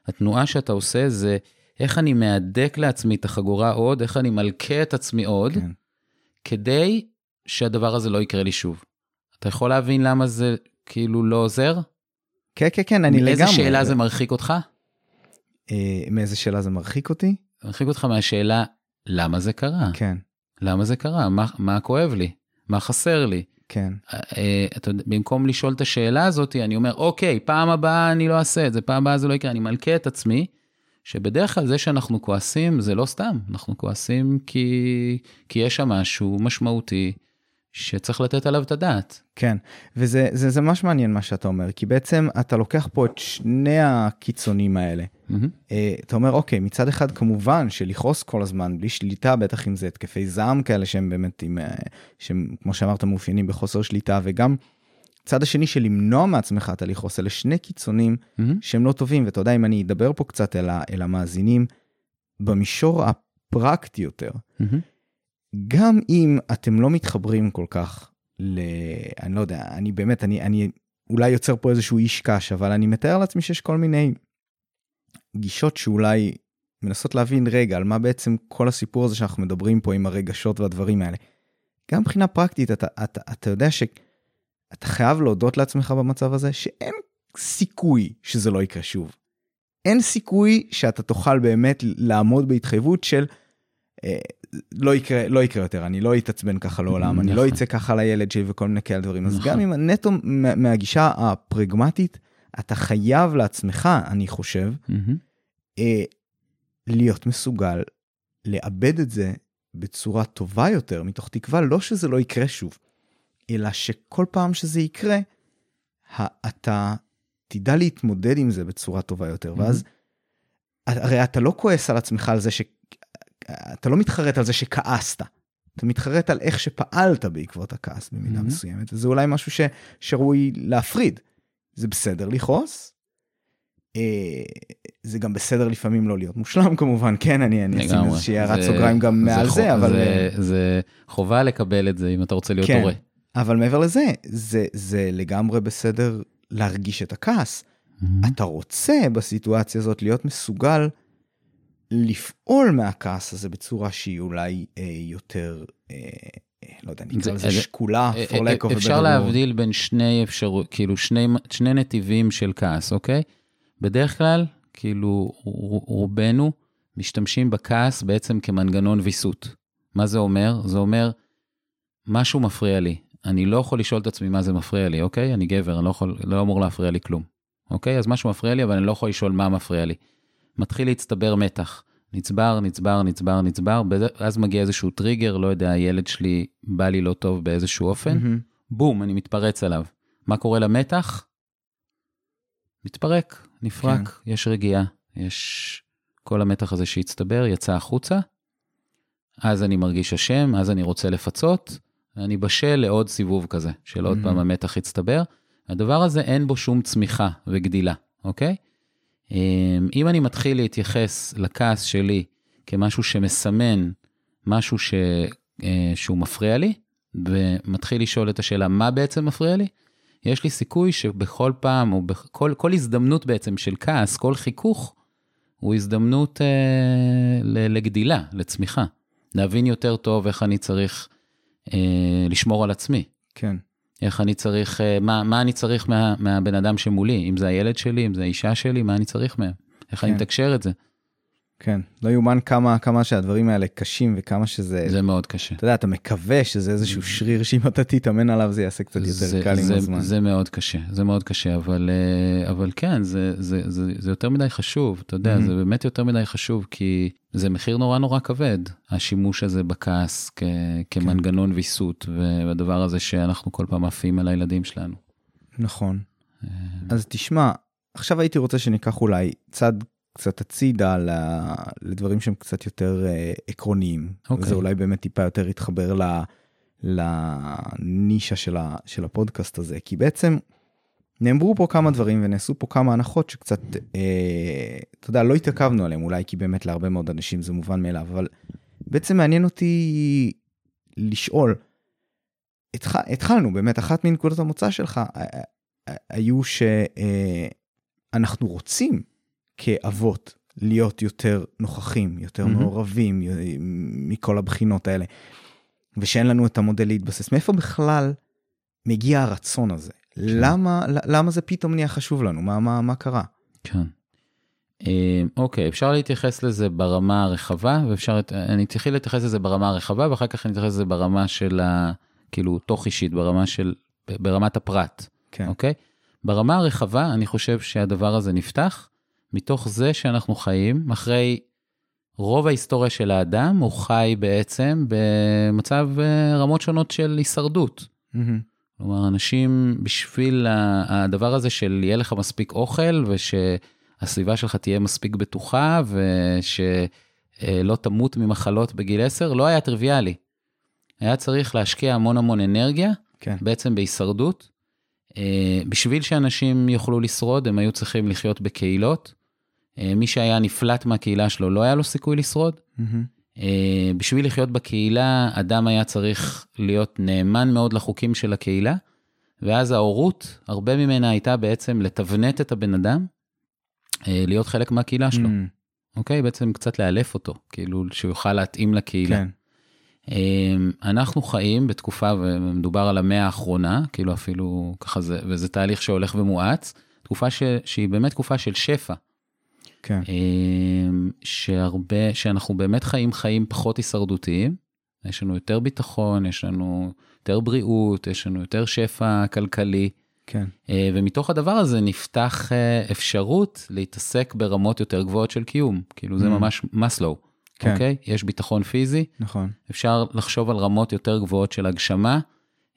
B: התנועה שאתה עושה זה איך אני מהדק לעצמי את החגורה עוד, איך אני מלכה את עצמי עוד,
A: כן.
B: כדי שהדבר הזה לא יקרה לי שוב. אתה יכול להבין למה זה כאילו לא עוזר?
A: כן, כן, כן, אני לגמרי.
B: מאיזה שאלה זה מרחיק אותך?
A: אה, מאיזה שאלה זה מרחיק אותי?
B: מרחיק אותך מהשאלה, למה זה קרה?
A: כן,
B: למה זה קרה? מה, מה כואב לי? מה חסר לי?
A: כן,
B: אה, אתה יודע, במקום לשאול את השאלה הזאת, אני אומר, אוקיי, פעם הבאה אני לא אעשה את זה, פעם הבאה זה לא יקרה, אני מלכה את עצמי, שבדרך כלל זה שאנחנו כועסים זה לא סתם, אנחנו כועסים כי, כי יש שם משהו משמעותי שצריך לתת עליו את הדעת.
A: כן. וזה זה, זה ממש מעניין מה שאתה אומר, כי בעצם אתה לוקח פה את שני הקיצונים האלה. אה, אתה אומר, אוקיי, מצד אחד כמובן שלכעוס כל הזמן, בלי שליטה, בטח אם זה התקפי זעם כאלה שהם באמת, עם, אה, שהם, כמו שאמרת, מאופיינים בחוסר שליטה, וגם צד השני של למנוע מעצמך את הלכעוס, אלה שני קיצונים
B: מהמם.
A: שהם לא טובים, ואתה יודע, אם אני אדבר פה קצת אל, ה, אל המאזינים, במישור הפרקטי יותר,
B: מהמם.
A: גם אם אתם לא מתחברים כל כך ל... אני לא יודע, אני באמת, אני, אני אולי יוצר פה איזשהו איש קש, אבל אני מתאר לעצמי שיש כל מיני גישות שאולי מנסות להבין רגע על מה בעצם כל הסיפור הזה שאנחנו מדברים פה עם הרגשות והדברים האלה. גם מבחינה פרקטית, אתה, אתה, אתה יודע שאתה חייב להודות לעצמך במצב הזה שאין סיכוי שזה לא יקרה שוב. אין סיכוי שאתה תוכל באמת לעמוד בהתחייבות של לא יקרה, לא יקרה יותר, אני לא אתעצבן ככה לעולם, אני לא
B: נכון.
A: אצא ככה לילד שלי וכל מיני כאלה דברים. אז
B: נכון.
A: גם אם הנטו מה- מהגישה הפרגמטית, אתה חייב לעצמך, אני חושב. אה, להיות מסוגל לאבד את זה בצורה טובה יותר, מתוך תקווה לא שזה לא יקרה שוב, אלא שכל פעם שזה יקרה, אתה תדע להתמודד עם זה בצורה טובה יותר. ואז הרי אתה לא כועס על עצמך על זה ש... אתה לא מתחרט על זה שכעסת, אתה מתחרט על איך שפעלת בעקבות הכעס במידה
B: Mhm.
A: מסוימת, וזה אולי משהו ש... שראוי להפריד. זה בסדר לכעוס, אה, זה גם בסדר לפעמים לא להיות מושלם כמובן, כן, אני אני אשים
B: לגמרי.
A: איזושהי הערת
B: זה-
A: סוגריים גם מעל
B: חו-
A: זה, אבל... אה,
B: זה, זה חובה לקבל את זה אם אתה רוצה להיות
A: כן.
B: הורה.
A: אבל מעבר לזה, זה, זה לגמרי בסדר להרגיש את הכעס.
B: מהמם.
A: אתה רוצה בסיטואציה הזאת להיות מסוגל לפעול מהכעס הזה בצורה שהיא אולי אה, יותר, אה, אה, לא יודע, נקרא
B: זה-
A: לזה
B: זה-
A: שקולה,
B: אה,
A: for lack of a better
B: אפשר. להבדיל בין שני אפשרות, כאילו שני, שני נתיבים של כעס, אוקיי? בדרך כלל, כאילו רובנו משתמשים בכעס בעצם כמנגנון ויסות. מה זה אומר? זה אומר, משהו מפריע לי. אני לא יכול לשאול את עצמי מה זה מפריע לי, אוקיי? אני גבר, אני לא, יכול, לא אמור להפריע לי כלום. אוקיי? אז משהו מפריע לי, אבל אני לא יכול לשאול מה מפריע לי. מתחיל להצטבר מתח. נצבר, נצבר, נצבר, נצבר, בזה- אז מגיע איזשהו טריגר, לא יודע, הילד שלי בא לי לא טוב באיזשהו אופן,
A: מהמם.
B: בום, אני מתפרץ עליו. מה קורה למתח? מתפרק, נפרק, כן. יש רגיעה, יש כל המתח הזה שהצטבר, יצא החוצה, אז אני מרגיש אשם, אז אני רוצה לפצות, ואני בשל לעוד סיבוב כזה, של עוד
A: Mhm.
B: פעם המתח יצטבר. הדבר הזה אין בו שום צמיחה וגדילה, אוקיי? אמ, אם אני מתחיל להתייחס לכעס שלי כמשהו שמסמן משהו ש... אה, שהוא מפריע לי, ומתחיל לשאול את השאלה, מה בעצם מפריע לי? יש לי סיכוי שבכל פעם, או בכל כל הזדמנות בעצם של כעס, כל חיכוך, הוא הזדמנות אה, לגדילה, לצמיחה. להבין יותר טוב איך אני צריך אה, לשמור על עצמי.
A: כן.
B: איך אני צריך, אה, מה, מה אני צריך מה, מהבן אדם שמולי, אם זה הילד שלי, אם זה האישה שלי, מה אני צריך מהם, איך אני
A: כן.
B: מתקשר את זה.
A: כן, לא יאומן כמה, כמה שהדברים האלה קשים וכמה שזה,
B: זה מאוד קשה.
A: אתה יודע, אתה מקווה שזה איזשהו שריר שאם אתה תתאמן עליו זה יעשה קצת יותר
B: זה,
A: קל
B: זה,
A: עם הזמן.
B: זה מאוד קשה, זה מאוד קשה, אבל, אה, אבל כן, זה, זה, זה, זה יותר מדי חשוב, אתה יודע,
A: Mhm.
B: זה באמת יותר מדי חשוב, כי זה מחיר נורא נורא כבד, השימוש הזה בכעס כ, כמנגנון ויסות, והדבר הזה שאנחנו כל פעם עפים על הילדים שלנו.
A: נכון. אז תשמע, עכשיו הייתי רוצה שניקח אולי צד קצת הצידה לדברים שהם קצת יותר אה, עקרוניים.
B: אוקיי.
A: וזה אולי באמת טיפה יותר יתחבר ל- לנישה של, ה- של הפודקאסט הזה, כי בעצם נאמרו פה כמה דברים ונעשו פה כמה הנחות שקצת, אה, אתה יודע, לא התעכבנו עליהם אולי כי באמת להרבה מאוד אנשים זה מובן מאליו, אבל בעצם מעניין אותי לשאול, התח... התחלנו באמת, אחת מנקודות המוצא שלך היו שאנחנו רוצים כאבות להיות יותר נוכחים, יותר
B: מהמם.
A: מעורבים מכל הבחינות האלה, ושאין לנו את המודל להתבסס. מאיפה בכלל מגיע הרצון הזה? למה, למה זה פתאום נהיה חשוב לנו? מה, מה, מה קרה?
B: כן. אה, אוקיי, אפשר להתייחס לזה ברמה הרחבה, ואפשר, אני אתחיל להתייחס לזה ברמה הרחבה, ואחר כך אני אתייחס לזה ברמה של ה... כאילו, תוך אישית, ברמה של... ברמת הפרט,
A: כן.
B: אוקיי? ברמה הרחבה, אני חושב שהדבר הזה נפתח מתוך זה שאנחנו חיים אחרי רוב ההיסטוריה של האדם, הוא חי בעצם במצב אה, רמות שונות של הישרדות.
A: מהמם.
B: כלומר, אנשים, בשביל הדבר הזה של יהיה לך מספיק אוכל, ושהסביבה שלך תהיה מספיק בטוחה, ושלא תמות ממחלות בגיל 10, לא היה טריוויאלי. היה צריך להשקיע המון המון אנרגיה,
A: כן.
B: בעצם בהישרדות. אה, בשביל שאנשים יוכלו לשרוד, הם היו צריכים לחיות בקהילות. אה, מי שהיה נפלט מהקהילה שלו, לא היה לו סיכוי לשרוד. אה, בשביל לחיות בקהילה, אדם היה צריך להיות נאמן מאוד לחוקים של הקהילה, ואז ההורות, הרבה ממנה הייתה בעצם לתבנת את הבן אדם, אה, להיות חלק מהקהילה שלו,
A: מהמם.
B: אוקיי? בעצם קצת לאלף אותו, כאילו שהוא יוכל להתאים לקהילה.
A: כן.
B: אנחנו חיים בתקופה, ומדובר על המאה האחרונה, כאילו אפילו ככה זה, וזה תהליך שהולך ומואץ, תקופה ש, שהיא באמת תקופה של שפע.
A: כן.
B: אמ, שהרבה, שאנחנו באמת חיים חיים פחות הישרדותיים, יש לנו יותר ביטחון, יש לנו יותר בריאות, יש לנו יותר שפע כלכלי,
A: כן.
B: אה, ומתוך הדבר הזה נפתח אה, אפשרות להתעסק ברמות יותר גבוהות של קיום, כאילו זה
A: Mm.
B: ממש מסלו,
A: כן.
B: אוקיי? יש ביטחון פיזי,
A: נכון.
B: אפשר לחשוב על רמות יותר גבוהות של הגשמה,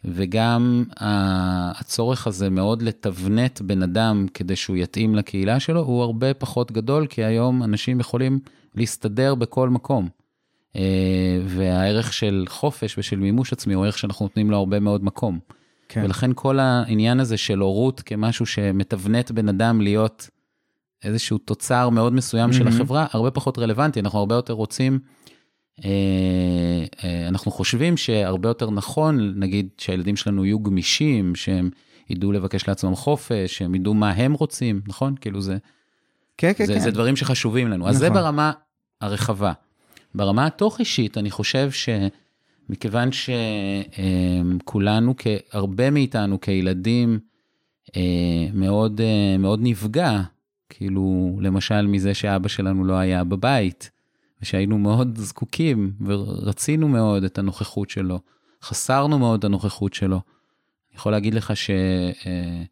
B: וגם הצורך הזה מאוד לתבנת בן אדם כדי שהוא יתאים לקהילה שלו, הוא הרבה פחות גדול, כי היום אנשים יכולים להסתדר בכל מקום. אה, והערך של חופש ושל מימוש עצמי הוא ערך שאנחנו נותנים לו הרבה מאוד מקום.
A: כן.
B: ולכן כל העניין הזה של הורות כמשהו שמתבנת בן אדם להיות איזשהו תוצר מאוד מסוים של
A: מהמם.
B: החברה, הרבה פחות רלוונטי, אנחנו הרבה יותר רוצים, אנחנו חושבים שהרבה יותר נכון, נגיד שהילדים שלנו יהיו גמישים, שהם ידעו לבקש לעצמם חופש, שהם ידעו מה הם רוצים, נכון? כאילו זה,
A: כן, כן,
B: זה,
A: כן.
B: זה דברים שחשובים לנו. אז זה
A: נכון.
B: ברמה הרחבה. ברמה התוך אישית, אני חושב שמכיוון שכולנו, הרבה מאיתנו כילדים, אה, מאוד, אה, מאוד נפגע, כאילו, למשל מזה שאבא שלנו לא היה בבית, ושהיינו מאוד זקוקים ורצינו מאוד את הנוכחות שלו, חסרנו מאוד את הנוכחות שלו. אני יכול להגיד לך ש... אה,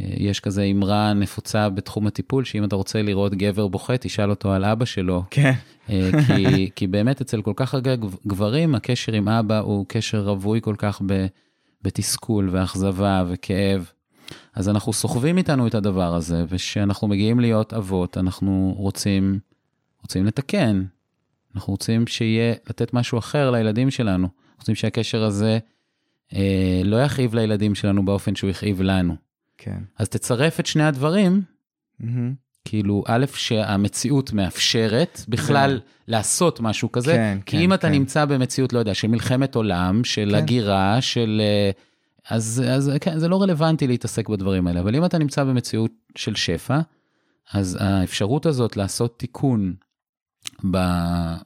B: יש כזה אמרה נפוצה בתחום הטיפול, שאם אתה רוצה לראות גבר בוכה, תשאל אותו על אבא שלו.
A: כן.
B: אה, כי, כי באמת אצל כל כך הרבה גברים, הקשר עם אבא הוא קשר רווי כל כך ב, בתסכול ואכזבה וכאב. אז אנחנו סוחבים איתנו את הדבר הזה, וכשאנחנו מגיעים להיות אבות, אנחנו רוצים, רוצים לתקן. אנחנו רוצים שיהיה, לתת משהו אחר לילדים שלנו. רוצים שהקשר הזה אה, לא יכאיב לילדים שלנו באופן שהוא יכאיב לנו.
A: כן.
B: אז תצרף את שני הדברים,
A: מהמם.
B: כאילו, א', שהמציאות מאפשרת בכלל לעשות משהו כזה,
A: כן,
B: כי
A: כן,
B: אם אתה
A: כן.
B: נמצא במציאות, לא יודע, של מלחמת עולם, של
A: כן.
B: הגירה, של... אה, אז, אז כן, זה לא רלוונטי להתעסק בדברים האלה, אבל אם אתה נמצא במציאות של שפע, אז האפשרות הזאת לעשות תיקון ב,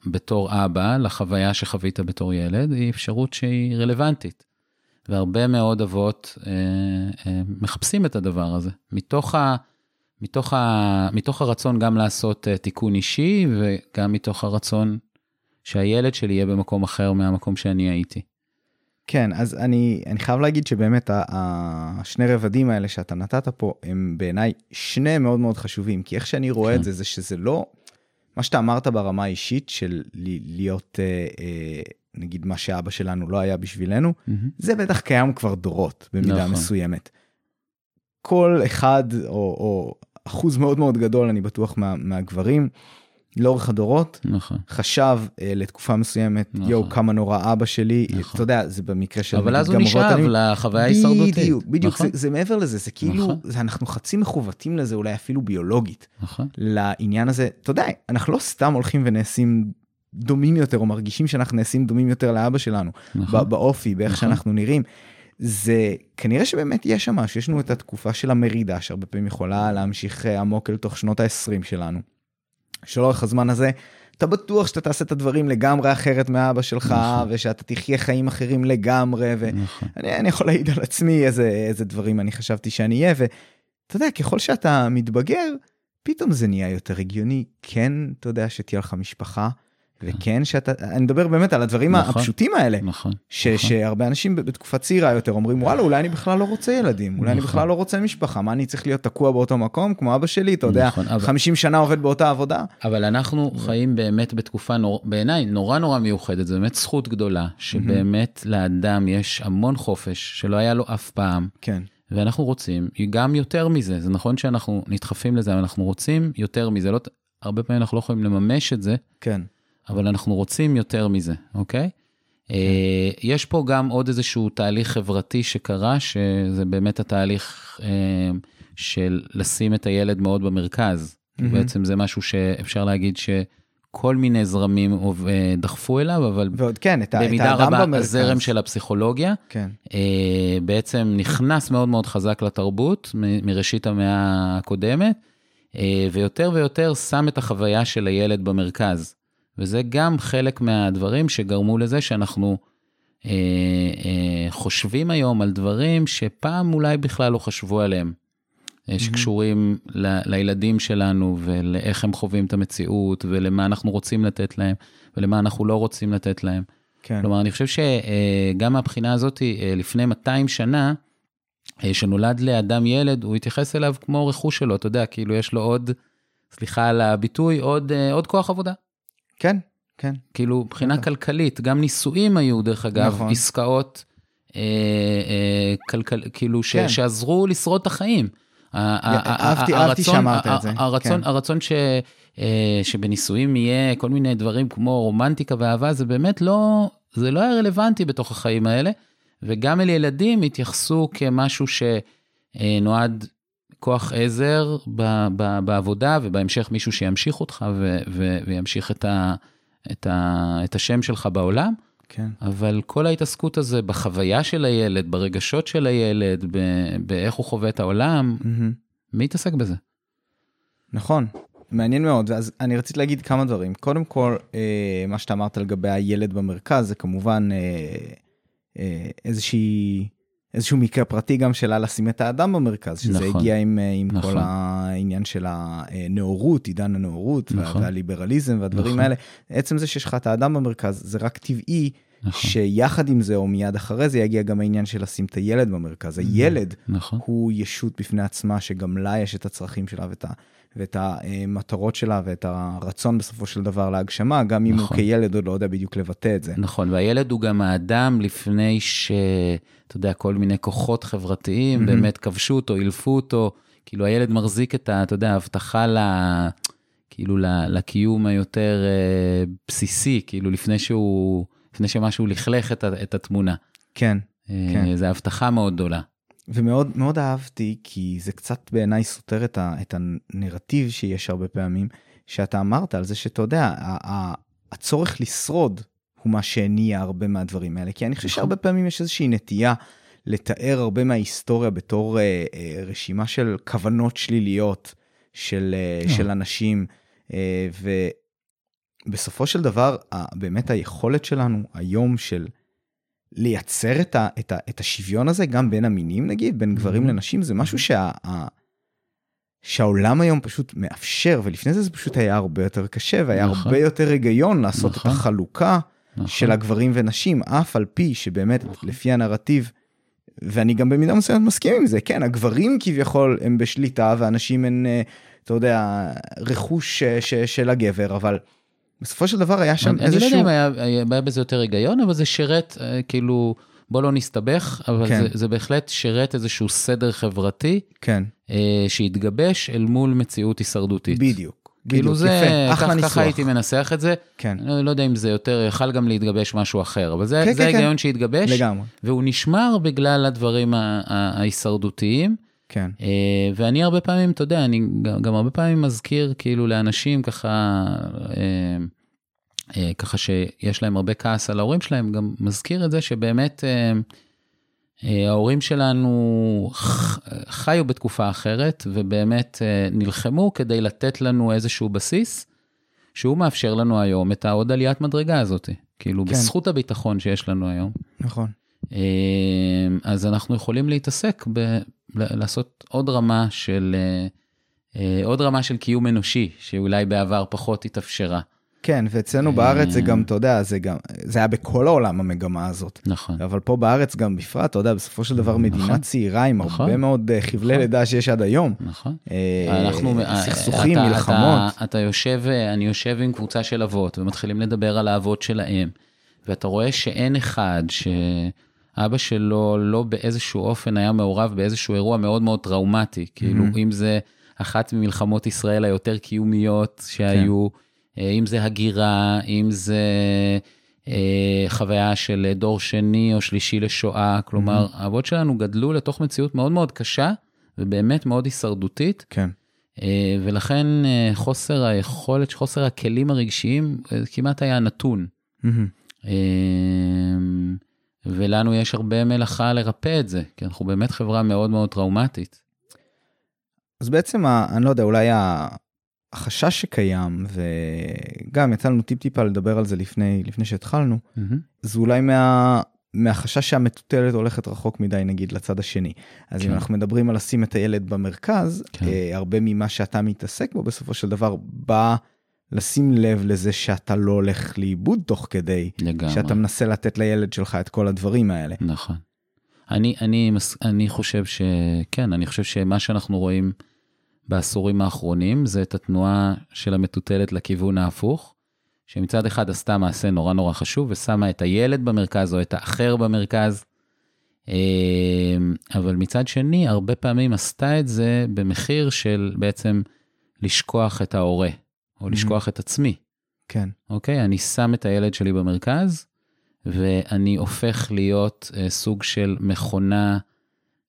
B: בתור אבא לחוויה שחווית בתור ילד, היא אפשרות שהיא רלוונטית. והרבה מאוד אבות אה, אה, מחפשים את הדבר הזה. מתוך, ה, מתוך, ה, מתוך הרצון גם לעשות uh, תיקון אישי, וגם מתוך הרצון שהילד שלי יהיה במקום אחר מהמקום שאני הייתי.
A: כן, אז אני, אני חייב להגיד שבאמת השני רבדים האלה שאתה נתת פה, הם בעיניי שני מאוד מאוד חשובים, כי איך שאני רואה כן. את זה, זה שזה לא, מה שאתה אמרת ברמה האישית של להיות, אה, אה, נגיד מה שאבא שלנו לא היה בשבילנו, mm-hmm. זה בטח קיים כבר דורות במידה נכון. מסוימת. כל אחד, או, או אחוז מאוד מאוד גדול, אני בטוח, מה, מהגברים, לאורך הדורות,
B: נכון.
A: חשב אה, לתקופה מסוימת, נכון. יואו, כמה נורא אבא שלי, נכון. אתה יודע, זה במקרה של...
B: אבל אז הוא נשאב אני... לחוויה ההישרדותית.
A: בדיוק, בדיוק, נכון. זה, זה מעבר לזה, זה כאילו, נכון. זה, אנחנו חצי מכוותים לזה, אולי אפילו ביולוגית.
B: נכון.
A: לעניין הזה, אתה יודע, אנחנו לא סתם הולכים ונעשים דומים יותר, או מרגישים שאנחנו נעשים דומים יותר לאבא שלנו, נכון. באופי, באיך נכון. שאנחנו נראים. זה כנראה שבאמת יש שם משהו, יש לנו את התקופה של המרידה שהרבה פעמים יכולה להמשיך אה, עמוק אל תוך שנות ה-20 שלנו. שלאורך הזמן הזה, אתה בטוח שאתה תעשה את הדברים לגמרי אחרת מאבא שלך, נכון. ושאתה תחיה חיים אחרים לגמרי, ואני נכון. יכול להעיד על עצמי איזה, איזה דברים אני חשבתי שאני אהיה, ואתה יודע, ככל שאתה מתבגר, פתאום זה נהיה יותר הגיוני, כן, אתה יודע, שתהיה לך משפחה, וכן שאתה, אני מדבר באמת על הדברים נכון, הפשוטים האלה,
B: נכון,
A: ש, נכון. שהרבה אנשים בתקופה צעירה יותר אומרים וואלה אולי אני בכלל לא רוצה ילדים, אולי נכון. אני בכלל לא רוצה משפחה, מה אני צריך להיות תקוע באותו מקום כמו אבא שלי, אתה יודע, נכון, אבל... 50 שנה עובד באותה עבודה.
B: אבל אנחנו. חיים באמת בתקופה נור... בעיניי נורא נורא מיוחדת, זו באמת זכות גדולה, שבאמת לאדם יש המון חופש שלא היה לו אף פעם.
A: כן.
B: ואנחנו רוצים גם יותר מזה, זה נכון שאנחנו נדחפים לזה, אבל אנחנו רוצים יותר מזה, לא, הרבה פעמים אנחנו לא יכולים לממש את זה.
A: כן.
B: אבל אנחנו רוצים יותר מזה, אוקיי? כן. יש פה גם עוד איזשהו תהליך חברתי שקרה, שזה באמת התהליך אה, של לשים את הילד מאוד במרכז. Mm-hmm. בעצם זה משהו שאפשר להגיד שכל מיני זרמים אה, דחפו אליו, אבל
A: ועוד כן, את,
B: במידה
A: את
B: רבה
A: במרכז.
B: הזרם של הפסיכולוגיה,
A: כן.
B: בעצם נכנס מאוד מאוד חזק לתרבות מראשית המאה הקודמת, ויותר ויותר שם את החוויה של הילד במרכז. וזה גם חלק מהדברים שגרמו לזה שאנחנו אה, אה, חושבים היום על דברים שפעם אולי בכלל לא חשבו עליהם, mm-hmm. שקשורים ל, לילדים שלנו ולאיך הם חווים את המציאות ולמה אנחנו רוצים לתת להם ולמה אנחנו לא רוצים לתת להם.
A: כן.
B: כלומר, אני חושב שגם מהבחינה הזאת, לפני 200 שנה, שנולד לאדם ילד, הוא התייחס אליו כמו רכוש שלו, אתה יודע, כאילו יש לו עוד, סליחה על הביטוי, עוד, עוד כוח עבודה.
A: כן, כן.
B: כאילו, מבחינה כן. כלכלית, גם נישואים היו, דרך אגב, נכון. עסקאות, אה, אה, כלכל, כאילו, ש, כן. שעזרו לשרוד את החיים.
A: אהבתי, אהבתי שאמרת את זה.
B: הרצון,
A: כן.
B: הרצון ש, אה, שבנישואים יהיה כל מיני דברים כמו רומנטיקה ואהבה, זה באמת לא, זה לא היה רלוונטי בתוך החיים האלה, וגם אל ילדים התייחסו כמשהו שנועד כוח עזר ב, ב, בעבודה, ובהמשך מישהו שימשיך אותך ו, ו, וימשיך את, ה, את, ה, את השם שלך בעולם.
A: כן.
B: אבל כל ההתעסקות הזה בחוויה של הילד, ברגשות של הילד, ב, באיך הוא חווה את העולם, mm-hmm. מי יתעסק בזה?
A: נכון, מעניין מאוד. אז אני רציתי להגיד כמה דברים. קודם כל, אה, מה שאתה אמרת לגבי הילד במרכז, זה כמובן אה, אה, איזושהי... איזשהו מקרה פרטי גם שלה לשים את האדם במרכז, שזה נכון, הגיע עם, אה, עם נכון. כל העניין של הנאורות, עידן הנאורות נכון. והליברליזם והדברים נכון. האלה. עצם זה שיש לך את האדם במרכז, זה רק טבעי נכון. שיחד עם זה, או מיד אחרי זה, יגיע גם העניין של לשים את הילד במרכז. נכון. הילד
B: נכון.
A: הוא ישות בפני עצמה, שגם לה יש את הצרכים שלה ואת ה... ואת המטרות שלה ואת הרצון בסופו של דבר להגשמה, גם אם נכון. הוא כילד עוד לא יודע בדיוק לבטא את זה.
B: נכון, והילד הוא גם האדם לפני ש... אתה יודע, כל מיני כוחות חברתיים mm-hmm. באמת כבשו אותו, אילפו אותו, כאילו הילד מחזיק את ה... אתה יודע, ההבטחה ל... כאילו לקיום היותר אה, בסיסי, כאילו לפני שהוא, לפני שמשהו לכלך את, את התמונה.
A: כן,
B: אה, כן. זו הבטחה מאוד גדולה.
A: ומאוד מאוד אהבתי, כי זה קצת בעיניי סותר את, ה, את הנרטיב שיש הרבה פעמים, שאתה אמרת על זה שאתה יודע, הצורך לשרוד הוא מה שהניע הרבה מהדברים האלה. כי אני חושב נכון. שהרבה פעמים יש איזושהי נטייה לתאר הרבה מההיסטוריה בתור אה, אה, רשימה של כוונות שליליות של, אה, של אנשים, אה, ובסופו של דבר, באמת היכולת שלנו היום של... לייצר את, ה, את, ה, את השוויון הזה גם בין המינים נגיד, בין גברים mm-hmm. לנשים, זה משהו שה, ה, שהעולם היום פשוט מאפשר, ולפני זה זה פשוט היה הרבה יותר קשה, והיה
B: נכון.
A: הרבה יותר היגיון לעשות
B: נכון.
A: את החלוקה
B: נכון.
A: של הגברים ונשים, אף על פי שבאמת, לפי הנרטיב, ואני גם במידה מסוימת מסכים עם זה, כן, הגברים כביכול הם בשליטה, והנשים הן, אה, אתה יודע, רכוש אה, ש- של הגבר, אבל בסופו של דבר היה שם
B: אני לא
A: איזשהו...
B: יודע אם היה, היה בזה יותר היגיון, אבל זה שירת, אה, כאילו, בוא לא נסתבך, אבל
A: כן.
B: זה, זה בהחלט שירת איזשהו סדר חברתי
A: כן,
B: אה, שהתגבש אל מול מציאות הישרדותית.
A: בדיוק.
B: כאילו
A: בדיוק,
B: זה,
A: יפה,
B: כך,
A: אחלה
B: ככה
A: ניסוח.
B: הייתי מנסח את זה.
A: כן,
B: אני לא יודע אם זה יותר, יכל גם להתגבש משהו אחר, אבל זה,
A: כן,
B: זה
A: כן, כן.
B: ההיגיון שהתגבש,
A: לגמרי.
B: והוא נשמר בגלל הדברים ההישרדותיים.
A: כן,
B: אה, ואני הרבה פעמים, אתה יודע, אני גם, הרבה פעמים מזכיר כאילו לאנשים ככה, אה, אה, ככה שיש להם הרבה כעס על ההורים שלהם, גם מזכיר את זה שבאמת ההורים שלנו חיו בתקופה אחרת, ובאמת נלחמו כדי לתת לנו איזשהו בסיס, שהוא מאפשר לנו היום את העוד עליית מדרגה הזאת. כאילו,
A: כן.
B: בזכות הביטחון שיש לנו היום.
A: נכון.
B: אה, אז אנחנו יכולים להתעסק ב... לעשות עוד רמה של אה, אה, עוד רמה של קיום אנושי שאולי בעבר פחות התאפשרה.
A: כן, ואצלנו בארץ זה גם, אתה יודע, זה גם, זה היה בכל העולם המגמה הזאת.
B: נכון.
A: אבל פה בארץ גם בפרט, אתה יודע, בסופו של דבר מדינה
B: נכון.
A: צעירה עם
B: נכון.
A: הרבה מאוד אה, חבלי
B: נכון.
A: לידה שיש עד היום.
B: נכון.
A: אה,
B: אנחנו,
A: סכסוכים,
B: אתה-
A: מלחמות.
B: אתה, אתה יושב, אני יושב עם קבוצה של אבות ומתחילים לדבר על האבות שלהם, ואתה רואה שאין אחד שאבא שלו לא באיזשהו אופן היה מעורב באיזשהו אירוע מאוד מאוד טראומטי, כאילו
A: Mhm.
B: אם זה אחת ממלחמות ישראל היותר קיומיות שהיו,
A: כן.
B: אה, אם זה הגירה, אם זה אה, חוויה של דור שני או שלישי לשואה, כלומר, האבות שלנו גדלו לתוך מציאות מאוד מאוד קשה ובאמת מאוד הישרדותית.
A: כן,
B: אה, ולכן אה, חוסר היכולת, חוסר הכלים הרגשיים אה, כמעט היה נתון.
A: מהמם.
B: ולנו יש הרבה מלאכה לרפא את זה, כי אנחנו באמת חברה מאוד מאוד טראומטית.
A: אז בעצם, אני לא יודע, אולי החשש שקיים, וגם יצא לנו טיפ-טיפה לדבר על זה לפני, לפני שהתחלנו, זה אולי מה, מהחשש שהמטוטלת הולכת רחוק מדי, נגיד, לצד השני. אז
B: כן.
A: אם אנחנו מדברים על לשים את הילד במרכז,
B: כן.
A: אה, הרבה ממה שאתה מתעסק בו, בסופו של דבר, בא לשים לב לזה שאתה לא הולך לאיבוד תוך כדי,
B: לגמרי.
A: שאתה מנסה לתת לילד שלך את כל הדברים האלה.
B: נכון. אני, אני, אני חושב שכן, אני חושב שמה שאנחנו רואים בעשורים האחרונים זה את התנועה של המטוטלת לכיוון ההפוך, שמצד אחד עשתה מעשה נורא נורא חשוב ושמה את הילד במרכז או את האחר במרכז, אה, אבל מצד שני, הרבה פעמים עשתה את זה במחיר של בעצם לשכוח את ההורה, או לשכוח את עצמי.
A: כן,
B: אוקיי? אני שם את הילד שלי במרכז, ואני הופך להיות אה, סוג של מכונה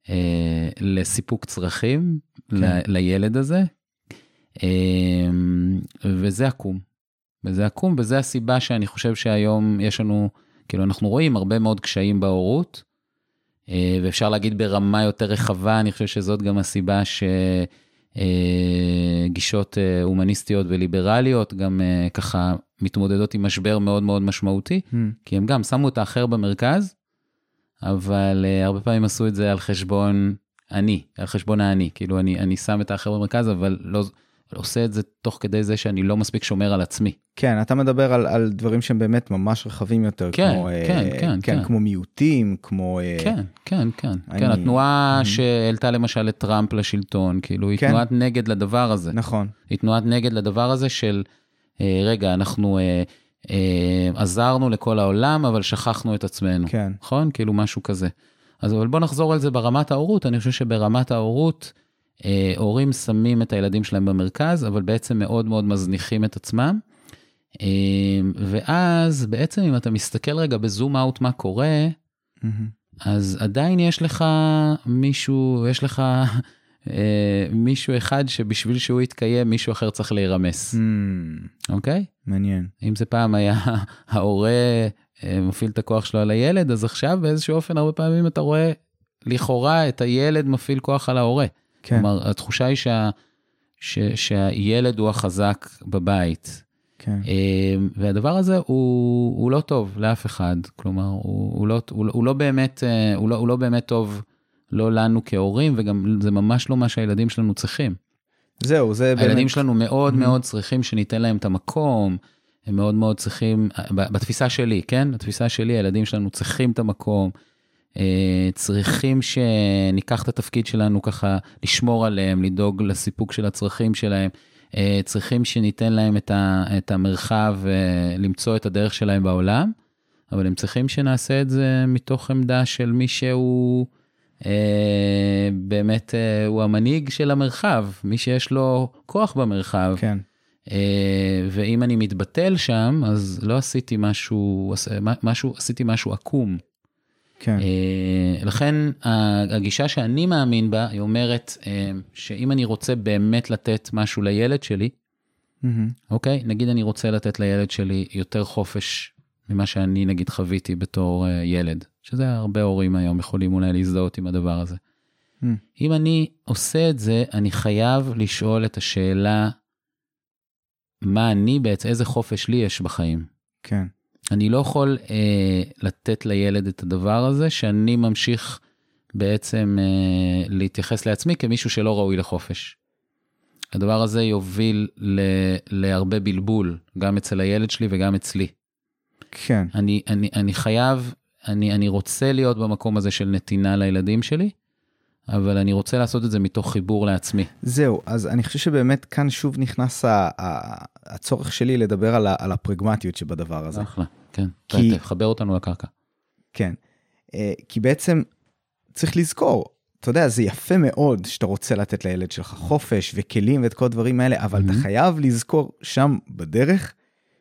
B: אה, לסיפוק צרכים
A: כן.
B: ל, לילד הזה, אה, וזה עקום. וזה עקום, וזה הסיבה שאני חושב שהיום יש לנו, כאילו, אנחנו רואים הרבה מאוד קשיים בהורות, אה, ואפשר להגיד ברמה יותר רחבה, אני חושב שזאת גם הסיבה ש... אה, גישות אה, הומניסטיות וליברליות גם אה, ככה מתמודדות עם משבר מאוד מאוד משמעותי, כי הם גם שמו את האחר במרכז, אבל הרבה פעמים עשו את זה על חשבון אני, על חשבון האני, כאילו אני, אני שם את האחר במרכז, אבל לא עושה את זה תוך כדי זה שאני לא מספיק שומר על עצמי.
A: כן, אתה מדבר על, על דברים שהם באמת ממש רחבים יותר,
B: כן,
A: כמו, אה,
B: כן, כן, כן.
A: כמו מיעוטים, כמו... אה,
B: כן, כן, כן.
A: אני-
B: כן, התנועה
A: Mhm.
B: שהעלתה למשל את טראמפ לשלטון, כאילו היא
A: כן.
B: תנועת נגד לדבר הזה.
A: נכון,
B: היא תנועת נגד לדבר הזה של, אה, רגע, אנחנו אה, אה, עזרנו לכל העולם, אבל שכחנו את עצמנו.
A: כן,
B: נכון? כאילו משהו כזה. אז אבל בוא נחזור על זה ברמת ההורות, אני חושב שברמת ההורות, אה, הורים שמים את הילדים שלהם במרכז, אבל בעצם מאוד מאוד מזניחים את עצמם. אה, ואז בעצם אם אתה מסתכל רגע בזום אאוט מה קורה,
A: מהמם.
B: אז עדיין יש לך מישהו, יש לך אה, מישהו אחד שבשביל שהוא יתקיים, מישהו אחר צריך להירמס, אוקיי?
A: מעניין.
B: אם זה פעם היה ההורה אה, מפעיל את הכוח שלו על הילד, אז עכשיו באיזשהו אופן הרבה פעמים אתה רואה לכאורה את הילד מפעיל כוח על ההורה.
A: כן,
B: כלומר, התחושה היא שה, ש, שהילד הוא החזק בבית.
A: כן,
B: אה, והדבר הזה הוא, הוא לא טוב לאף אחד, כלומר, הוא, הוא, לא, הוא, לא- הוא, לא באמת, אה, הוא, לא, הוא לא באמת טוב, לא לנו כהורים, וגם זה ממש לא מה שהילדים שלנו צריכים.
A: זהו, זה באמת...
B: הילדים שלנו מאוד
A: Mhm.
B: מאוד צריכים שניתן להם את המקום, הם מאוד מאוד צריכים, בתפיסה שלי, כן? בתפיסה שלי, הילדים שלנו צריכים את המקום, צריכים שניקח את התפקיד שלנו ככה, לשמור עליהם, לדאוג לסיפוק של הצרכים שלהם, אה, צריכים שניתן להם את, ה, את המרחב, אה, למצוא את הדרך שלהם בעולם, אבל הם צריכים שנעשה את זה מתוך עמדה של מי שהוא... אה, באמת אה, הוא המנהיג של המרחב, מי שיש לו כוח במרחב.
A: כן,
B: אה, ואם אני מתבטל שם, אז לא עשיתי משהו, משהו עשיתי משהו עקום.
A: כן,
B: אה, לכן הגישה שאני מאמין בה, היא אומרת אה, שאם אני רוצה באמת לתת משהו לילד שלי,
A: מהמם.
B: אוקיי? נגיד אני רוצה לתת לילד שלי יותר חופש ממה שאני נגיד חוויתי בתור אה, ילד, שזה הרבה הורים היום יכולים אולי להזדהות עם הדבר הזה.
A: Mm.
B: אם אני עושה את זה, אני חייב לשאול את השאלה, מה אני בעצם, איזה חופש לי יש בחיים.
A: כן,
B: אני לא יכול אה, לתת לילד את הדבר הזה, שאני ממשיך בעצם אה, להתייחס לעצמי כמישהו שלא ראוי לחופש. הדבר הזה יוביל ל, להרבה בלבול, גם אצל הילד שלי וגם אצלי.
A: כן,
B: אני, אני, אני חייב, אני, אני רוצה להיות במקום הזה של נתינה לילדים שלי, אבל אני רוצה לעשות את זה מתוך חיבור לעצמי.
A: זהו, אז אני חושב שבאמת כאן שוב נכנס הצורך שלי לדבר על על הפרגמטיות שבדבר הזה.
B: אחלה, כן.
A: כי-
B: תחבר אותנו לקרקע.
A: כן. אה, כי בעצם צריך לזכור, אתה יודע, זה יפה מאוד שאתה רוצה לתת לילד שלך חופש וכלים ואת כל הדברים האלה, אבל אתה
B: Mhm.
A: חייב לזכור שם בדרך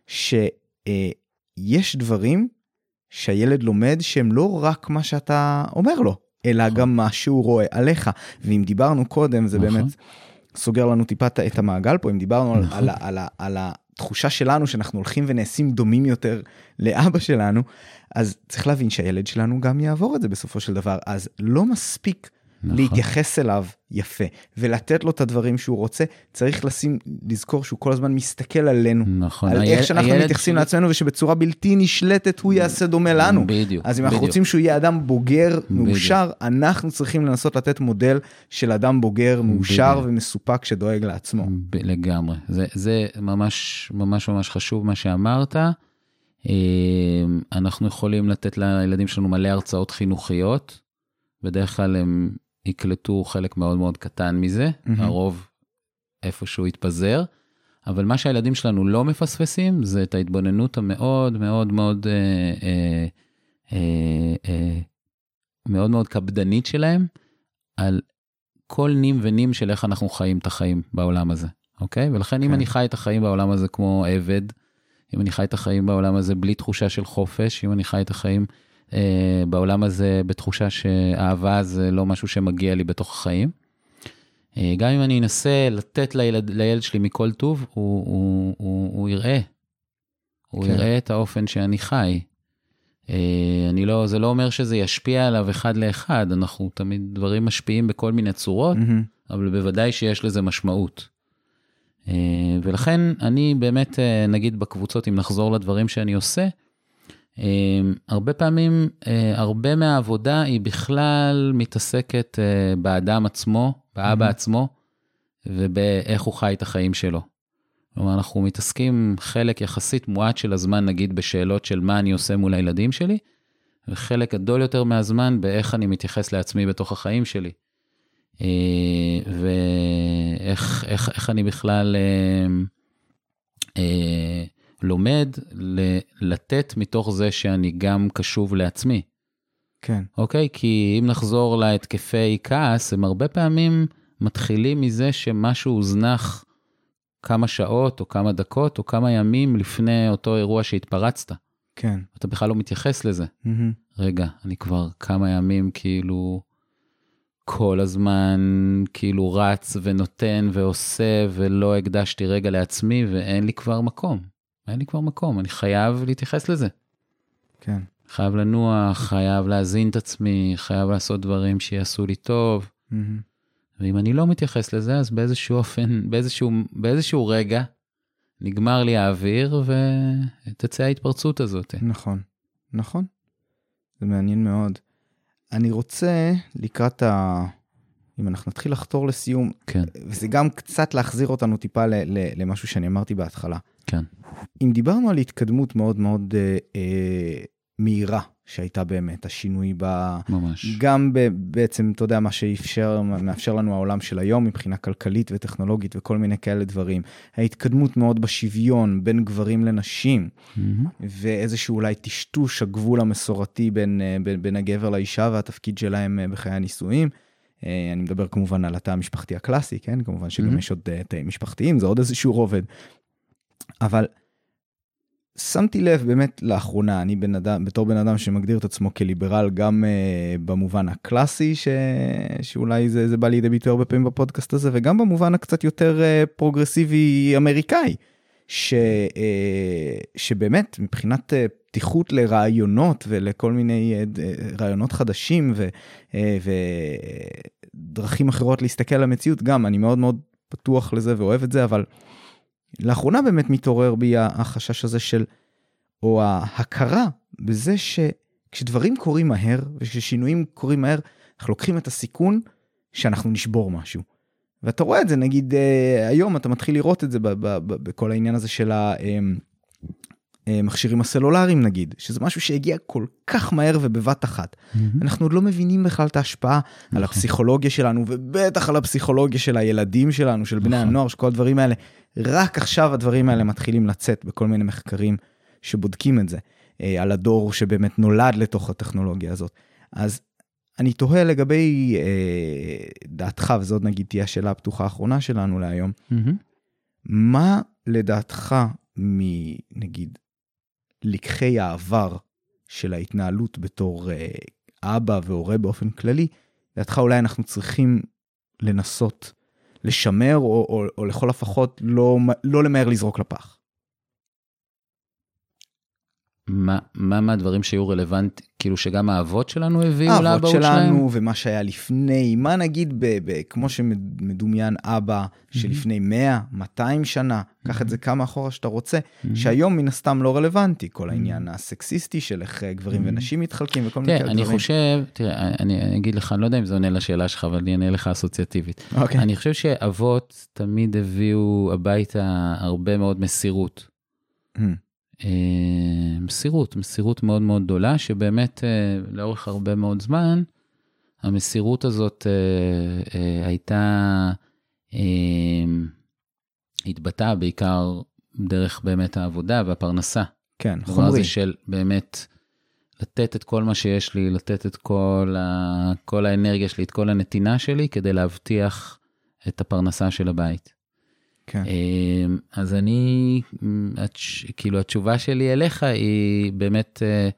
A: שיש דברים שהילד לומד שהם לא רק מה שאתה אומר לו, אלא
B: נכון.
A: גם מה שהוא רואה עליך. ואם דיברנו קודם, זה
B: נכון.
A: באמת סוגר לנו טיפה את- המעגל פה, אם דיברנו על,
B: נכון.
A: על התחושה שלנו שאנחנו הולכים ונעשים דומים יותר לאבא שלנו, אז צריך להבין שהילד שלנו גם יעבור את זה בסופו של דבר, אז לא מספיק
B: נכון.
A: להתייחס אליו יפה ולתת לו את הדברים שהוא רוצה, צריך לשים, לזכור שהוא כל הזמן מסתכל עלינו,
B: נכון.
A: על איך שאנחנו מתייחסים
B: שלי-
A: לעצמנו ושבצורה בלתי נשלטת הוא יעשה דומה לנו.
B: בדיוק.
A: אז אם אנחנו
B: בדיוק.
A: רוצים שהוא יהיה אדם בוגר מאושר, אנחנו צריכים לנסות לתת מודל של אדם בוגר מאושר
B: בדיוק.
A: ומסופק שדואג לעצמו.
B: ב- לגמרי. זה, זה ממש ממש ממש חשוב מה שאמרת. אה, אנחנו יכולים לתת לילדים שלנו מלא הרצאות חינוכיות. בדרך כלל הם יקלטו חלק מאוד מאוד קטן מזה,
A: מהמם.
B: הרוב איפשהו יתפזר. אבל מה שהילדים שלנו לא מפספסים זה את ההתבוננות המאוד מאוד מאוד אה, אה, אה, אה, מאוד מאוד קפדנית שלהם על כל נים ונים של איך אנחנו חיים את החיים בעולם הזה, אוקיי? ולכן אם
A: כן.
B: אני חי את החיים בעולם הזה כמו עבד, אם אני חי את החיים בעולם הזה בלי תחושה של חופש, אם אני חי את החיים בעולם הזה בתחושה שאהבה זה לא משהו שמגיע לי בתוך החיים, אה, גם אם אני אנסה לתת לילד, לילד שלי מכל טוב, הוא, הוא, הוא, הוא יראה. הוא
A: כן.
B: יראה את האופן שאני חי. אה, אני לא, זה לא אומר שזה ישפיע עליו אחד לאחד, אנחנו תמיד, דברים משפיעים בכל מיני צורות,
A: מהמם.
B: אבל בוודאי שיש לזה משמעות. אה, ולכן אני באמת, אה, נגיד בקבוצות, אם נחזור לדברים שאני עושה, אה, הרבה פעמים, אה, הרבה מהעבודה היא בכלל מתעסקת אה, באדם עצמו, באבא
A: Mhm.
B: עצמו, ובאיך הוא חי את החיים שלו. כלומר, אנחנו מתעסקים חלק יחסית מועט של הזמן, נגיד, בשאלות של מה אני עושה מול הילדים שלי, וחלק גדול יותר מהזמן באיך אני מתייחס לעצמי בתוך החיים שלי. אה, ואיך איך, איך אני בכלל אה, אה, לומד ל- לתת מתוך זה שאני גם קשוב לעצמי.
A: כן,
B: אוקיי? כי אם נחזור להתקפי כעס, הם הרבה פעמים מתחילים מזה שמשהו הוזנח כמה שעות או כמה דקות או כמה ימים לפני אותו אירוע שהתפרצת.
A: כן.
B: אתה בכלל לא מתייחס לזה.
A: מהמם.
B: רגע, אני כבר כמה ימים כאילו כל הזמן כאילו רץ ונותן ועושה ולא הקדשתי רגע לעצמי ואין לי כבר מקום. אין לי כבר מקום, אני חייב להתייחס לזה.
A: כן,
B: חייב לנוח, חייב להזין את עצמי, חייב לעשות דברים שיעשו לי טוב.
A: מהמם.
B: ואם אני לא מתייחס לזה, אז באיזשהו אופן, באיזשהו, באיזשהו רגע, נגמר לי האוויר ותצא ההתפרצות הזאת.
A: נכון, נכון. זה מעניין מאוד. אני רוצה לקראת ה... אם אנחנו נתחיל לחתור לסיום,
B: כן,
A: וזה גם קצת להחזיר אותנו טיפה ל- ל- למשהו שאני אמרתי בהתחלה.
B: כן.
A: אם דיברנו על התקדמות מאוד מאוד אה, אה, מהירה שהייתה באמת, השינוי ב...
B: ממש.
A: גם ב, בעצם, אתה יודע, מה שאפשר, מאפשר לנו העולם של היום מבחינה כלכלית וטכנולוגית וכל מיני כאלה דברים. ההתקדמות מאוד בשוויון בין גברים לנשים,
B: מהמם.
A: ואיזשהו אולי טשטוש הגבול המסורתי בין, אה, בין, בין הגבר לאישה והתפקיד שלהם אה, בחיי הנישואים. אה, אני מדבר כמובן על התא המשפחתי הקלאסי, כן? כמובן שגם
B: Mhm.
A: יש עוד אה, תאים משפחתיים, זה עוד איזשהו רובד. אבל שמתי לב באמת לאחרונה, אני בן אדם, בתור בן אדם שמגדיר את עצמו כליברל גם uh, במובן הקלאסי, ש... שאולי זה, זה בא לידי ביטוי הרבה פעמים בפודקאסט הזה, וגם במובן הקצת יותר uh, פרוגרסיבי אמריקאי, ש... uh, שבאמת מבחינת uh, פתיחות לרעיונות ולכל מיני uh, רעיונות חדשים ו... ודרכים אחרות להסתכל על המציאות, גם אני מאוד מאוד פתוח לזה ואוהב את זה, אבל לאחרונה באמת מתעורר בי החשש הזה של, או ההכרה בזה שכשדברים קורים מהר וכששינויים קורים מהר, אנחנו לוקחים את הסיכון שאנחנו נשבור משהו. ואתה רואה את זה, נגיד אה, היום אתה מתחיל לראות את זה בכל העניין הזה של המכשירים הסלולריים נגיד, שזה משהו שהגיע כל כך מהר ובבת אחת.
B: מהמם.
A: אנחנו עוד לא מבינים בכלל את ההשפעה על
B: נכון.
A: הפסיכולוגיה שלנו, ובטח על הפסיכולוגיה של הילדים שלנו, של בני
B: נכון.
A: הנוער, שכל הדברים האלה. רק עכשיו הדברים האלה מתחילים לצאת בכל מיני מחקרים שבודקים את זה, אה, על הדור שבאמת נולד לתוך הטכנולוגיה הזאת. אז אני תוהה לגבי אה, דעתך, וזאת נגיד תהיה השאלה הפתוחה האחרונה שלנו להיום,
B: מהמם.
A: מה לדעתך מנגיד לקחי העבר של ההתנהלות בתור אה, אבא והורה באופן כללי, לדעתך אולי אנחנו צריכים לנסות לשמר או, או, או לכל הפחות לא, לא למהר לזרוק לפח.
B: מה מה מהדברים שהיו רלוונטיים, כאילו שגם האבות שלנו הביאו
A: האבות
B: לאבהות שלהם?
A: שלנו ומה שהיה לפני, מה נגיד ב, ב, כמו שמדומיין אבא שלפני 100, 200 שנה, קח את זה כמה אחורה שאתה רוצה. שהיום מן הסתם לא רלוונטי, כל העניין הסקסיסטי של איך אה, גברים ונשים מתחלקים וכל מיני
B: תראה,
A: כאלה
B: אני
A: דברים.
B: חושב, תראה, אני אני אגיד לך, אני לא יודע אם זה עונה לשאלה שלך, אבל אני אענה לך אסוציאטיבית.
A: אוקיי.
B: אני חושב שאבות תמיד הביאו הביתה הרבה מאוד מסירות. אה, מסירות, מסירות מאוד מאוד גדולה, שבאמת אה, לאורך הרבה מאוד זמן, המסירות הזאת אה, הייתה, אה, התבטאה בעיקר דרך באמת העבודה והפרנסה.
A: כן,
B: הדבר
A: חומרי.
B: הזה של באמת לתת את כל מה שיש לי, לתת את כל, ה... כל האנרגיה שלי, את כל הנתינה שלי, כדי להבטיח את הפרנסה של הבית.
A: כן.
B: אמ, אז אני, כאילו התשובה שלי אליך היא באמת אה,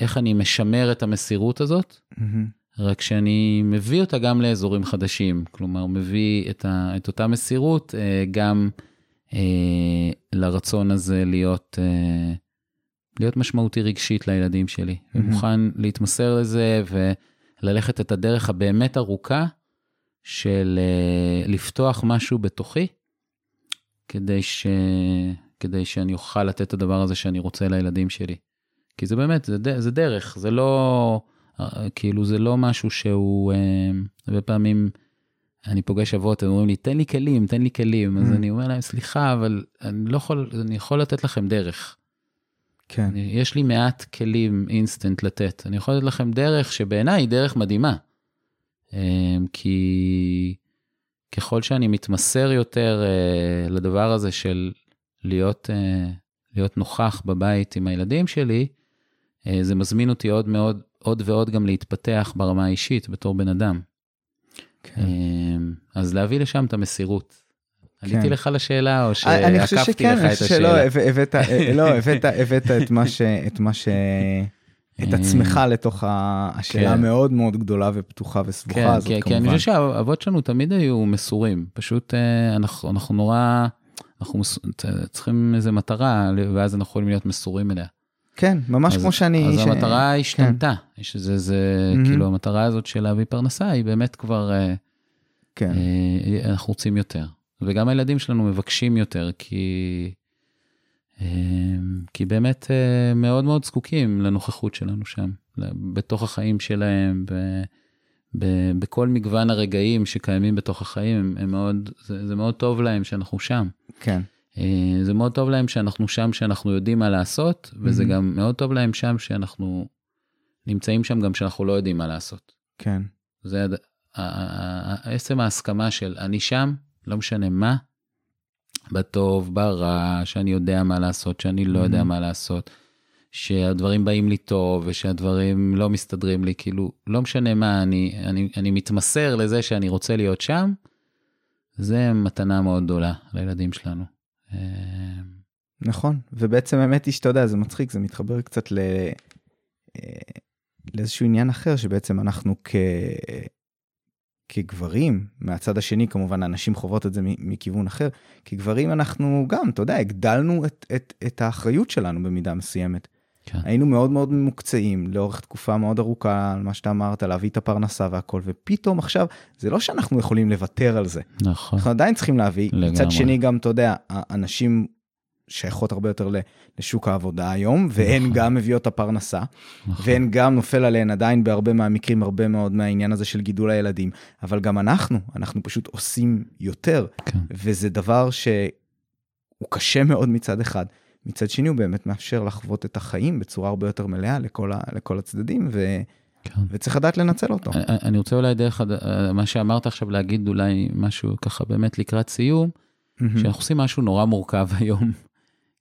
B: איך אני משמר את המסירות הזאת,
A: מהמם.
B: רק שאני מביא אותה גם לאזורים חדשים. כלומר, מביא את, ה, את אותה מסירות אה, גם אה, לרצון הזה להיות, להיות משמעותי רגשית לילדים שלי.
A: מהמם.
B: ומוכן להתמסר לזה וללכת את הדרך הבאמת ארוכה של לפתוח משהו בתוכי, כדי, ש... כדי שאני אוכל לתת את הדבר הזה שאני רוצה לילדים שלי. כי זה באמת, זה, ד- זה דרך, זה לא, אה, כאילו זה לא משהו שהוא, אה, הרבה פעמים אני פוגש אבות, הם אומרים לי, תן לי כלים, תן לי כלים, אז
A: Mm.
B: אני אומר להם, סליחה, אבל אני לא יכול, אני יכול לתת לכם דרך.
A: כן.
B: אני- יש לי מעט כלים אינסטנט לתת. אני יכול לתת לכם דרך שבעיניי היא דרך מדהימה. אמ, כי ככל שאני מתמסר יותר אה, לדבר הזה של להיות, אה, להיות נוכח בבית עם הילדים שלי, אה, זה מזמין אותי עוד מאוד, עוד ועוד גם להתפתח ברמה האישית בתור בן אדם.
A: כן.
B: אמ, אז להביא לשם את המסירות.
A: כן.
B: עליתי לך לשאלה, או
A: אני חושב
B: שעקפתי
A: שכן,
B: לך
A: אני
B: את
A: חושב שלא,
B: השאלה?
A: הבאת- הבאת, אה, לא, הבאת, הבאת את מה ש... את מה ש... את עצמך לתוך ה- השאלה
B: כן.
A: המאוד מאוד גדולה ופתוחה וסבוכה
B: כן,
A: הזאת
B: כי, כי
A: כמובן.
B: אני חושב שהאבות שלנו תמיד היו מסורים, פשוט אה, אנחנו, אנחנו נורא, אנחנו מס, צריכים איזה מטרה, ואז אנחנו יכולים להיות מסורים אליה.
A: כן, ממש
B: אז-
A: כמו שאני...
B: אז
A: ש-
B: המטרה השתנתה, יש איזה, זה,
A: מהמם.
B: כאילו המטרה הזאת של להביא פרנסה היא באמת כבר, אה,
A: כן,
B: אה, אנחנו רוצים יותר. וגם הילדים שלנו מבקשים יותר, כי, כי באמת אה, מאוד מאוד זקוקים לנוכחות שלנו שם, בתוך החיים שלהם, ב, ב- בכל מגוון הרגעים שקיימים בתוך החיים, הם, הם מאוד, זה, זה מאוד טוב להם שאנחנו שם.
A: כן.
B: אה, זה מאוד טוב להם שאנחנו שם, שאנחנו יודעים מה לעשות, וזה
A: Mhm.
B: גם מאוד טוב להם שם שאנחנו נמצאים שם גם שאנחנו לא יודעים מה לעשות.
A: כן.
B: זה עצם ההסכמה של אני שם, לא משנה מה, בטוב, ברע, שאני יודע מה לעשות, שאני לא יודע
A: Mhm.
B: מה לעשות, שהדברים באים לי טוב ושהדברים לא מסתדרים לי, כאילו, לא משנה מה, אני, אני, אני מתמסר לזה שאני רוצה להיות שם, זה מתנה מאוד גדולה לילדים שלנו. אה,
A: נכון, ובעצם האמת היא שאתה יודע, זה מצחיק, זה מתחבר קצת ל... אה, לאיזשהו עניין אחר, שבעצם אנחנו כ... כגברים, מהצד השני כמובן הנשים חוות את זה מכיוון אחר, כגברים אנחנו גם, אתה יודע, הגדלנו את, את, את האחריות שלנו במידה מסוימת.
B: כן.
A: היינו מאוד מאוד ממוקצעים לאורך תקופה מאוד ארוכה על מה שאתה אמרת, להביא את הפרנסה והכל, ופתאום עכשיו, זה לא שאנחנו יכולים לוותר על זה,
B: נכון.
A: אנחנו עדיין צריכים להביא.
B: לגמרי.
A: מצד שני גם, אתה יודע, הנשים שייכות הרבה יותר לשוק העבודה היום, והן
B: נכון.
A: גם מביאות את הפרנסה,
B: נכון.
A: והן גם נופל עליהן עדיין בהרבה מהמקרים, הרבה מאוד מהעניין הזה של גידול הילדים, אבל גם אנחנו, אנחנו פשוט עושים יותר,
B: כן.
A: וזה דבר שהוא קשה מאוד מצד אחד. מצד שני הוא באמת מאפשר לחוות את החיים בצורה הרבה יותר מלאה לכל, ה, לכל הצדדים, ו,
B: כן.
A: וצריך לדעת לנצל אותו.
B: אני- רוצה אולי דרך הד- מה שאמרת עכשיו להגיד אולי משהו ככה באמת לקראת סיום,
A: מהמם.
B: שאנחנו עושים משהו נורא מורכב היום.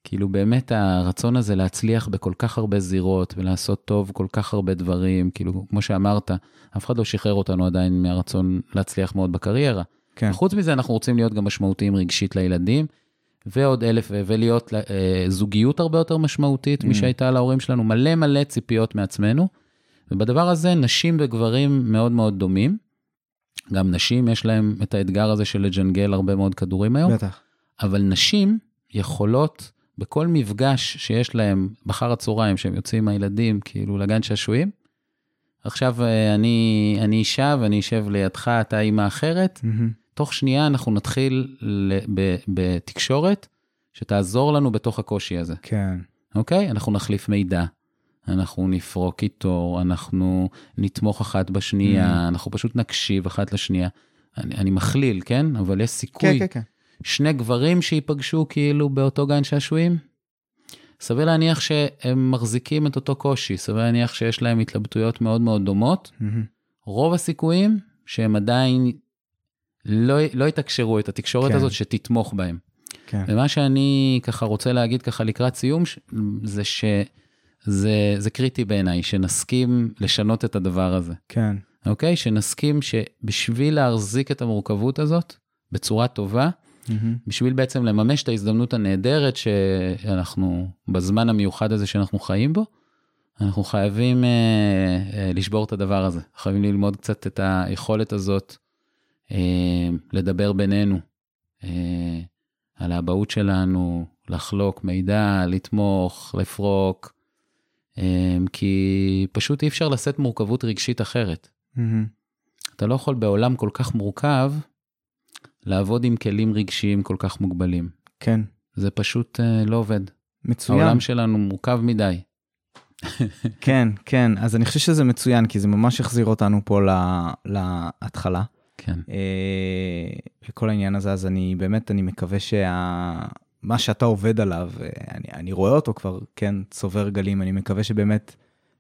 B: כאילו באמת הרצון הזה להצליח בכל כך הרבה זירות ולעשות טוב כל כך הרבה דברים, כאילו כמו שאמרת, אף אחד לא שחרר אותנו עדיין מהרצון להצליח מאוד בקריירה.
A: כן,
B: חוץ מזה אנחנו רוצים להיות גם משמעותיים רגשית לילדים, ועוד אלף, ולהיות אה, זוגיות הרבה יותר משמעותית
A: Mm.
B: משהייתה להורים שלנו, מלא מלא ציפיות מעצמנו. ובדבר הזה נשים וגברים מאוד מאוד דומים. גם נשים יש להם את האתגר הזה של לג'נגל הרבה מאוד כדורים היום,
A: בטח.
B: אבל נשים יכולות בכל מפגש שיש להם בחר הצהריים, שהם יוצאים עם הילדים כאילו לגן שעשועים, עכשיו אה, אני, אני אישה ואני אשב לידך, אתה אימא אחרת,
A: מהמם.
B: תוך שנייה אנחנו נתחיל ל- ב- בתקשורת שתעזור לנו בתוך הקושי הזה,
A: כן,
B: אוקיי? אנחנו נחליף מידע, אנחנו נפרוק איתו, אנחנו נתמוך אחת בשנייה,
A: Mm.
B: אנחנו פשוט נקשיב אחת לשנייה. אני, אני מכליל, כן? אבל יש
A: כן,
B: סיכוי
A: כן, כן.
B: שני גברים שייפגשו כאילו באותו גן שעשועים? סביר להניח שהם מחזיקים את אותו קושי, סביר להניח שיש להם התלבטויות מאוד מאוד דומות.
A: מהמם.
B: רוב הסיכויים שהם עדיין לא, לא יתקשרו את התקשורת
A: כן.
B: הזאת שתתמוך בהם.
A: כן,
B: ומה שאני ככה רוצה להגיד ככה לקראת סיום, ש- זה שזה זה קריטי בעיניי, שנסכים לשנות את הדבר הזה,
A: כן,
B: אוקיי? שנסכים שבשביל להחזיק את המורכבות הזאת בצורה טובה. בשביל בעצם לממש את ההזדמנות הנהדרת שאנחנו, בזמן המיוחד הזה שאנחנו חיים בו, אנחנו חייבים אה, אה, לשבור את הדבר הזה. חייבים ללמוד קצת את היכולת הזאת אה, לדבר בינינו, אה, על האבהות שלנו, לחלוק מידע, לתמוך, לפרוק, אה, כי פשוט אי אפשר לשאת מורכבות רגשית אחרת.
A: מהמם.
B: אתה לא יכול בעולם כל כך מורכב לעבוד עם כלים רגשיים כל כך מוגבלים.
A: כן,
B: זה פשוט אה, לא עובד.
A: מצוין.
B: העולם שלנו מורכב מדי.
A: כן, כן, אז אני חושב שזה מצוין, כי זה ממש החזיר אותנו פה לה- להתחלה.
B: כן,
A: אה, וכל העניין הזה, אז אני באמת, אני מקווה שה... מה שאתה עובד עליו, אה, אני, אני רואה אותו כבר, כן, צובר גלים, אני מקווה שבאמת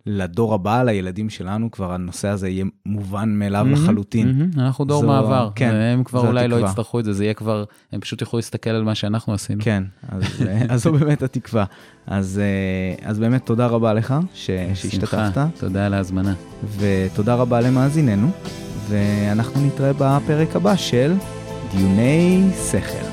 A: לדור הבא, לילדים שלנו, כבר הנושא הזה יהיה מובן מאליו
B: מהמם,
A: לחלוטין.
B: מהמם, אנחנו דור
A: זו-
B: מעבר,
A: כן,
B: והם כבר אולי לא
A: התקווה.
B: יצטרכו את זה, זה יהיה כבר, הם פשוט יוכלו להסתכל על מה שאנחנו עשינו.
A: כן, אז, אה, אז זו באמת התקווה. אז, אה, אז באמת תודה רבה לך ש, שהשתתפת,
B: שמחה, תודה על ההזמנה.
A: ותודה רבה למאזיננו, ואנחנו נתראה בפרק הבא של דיוני שכל.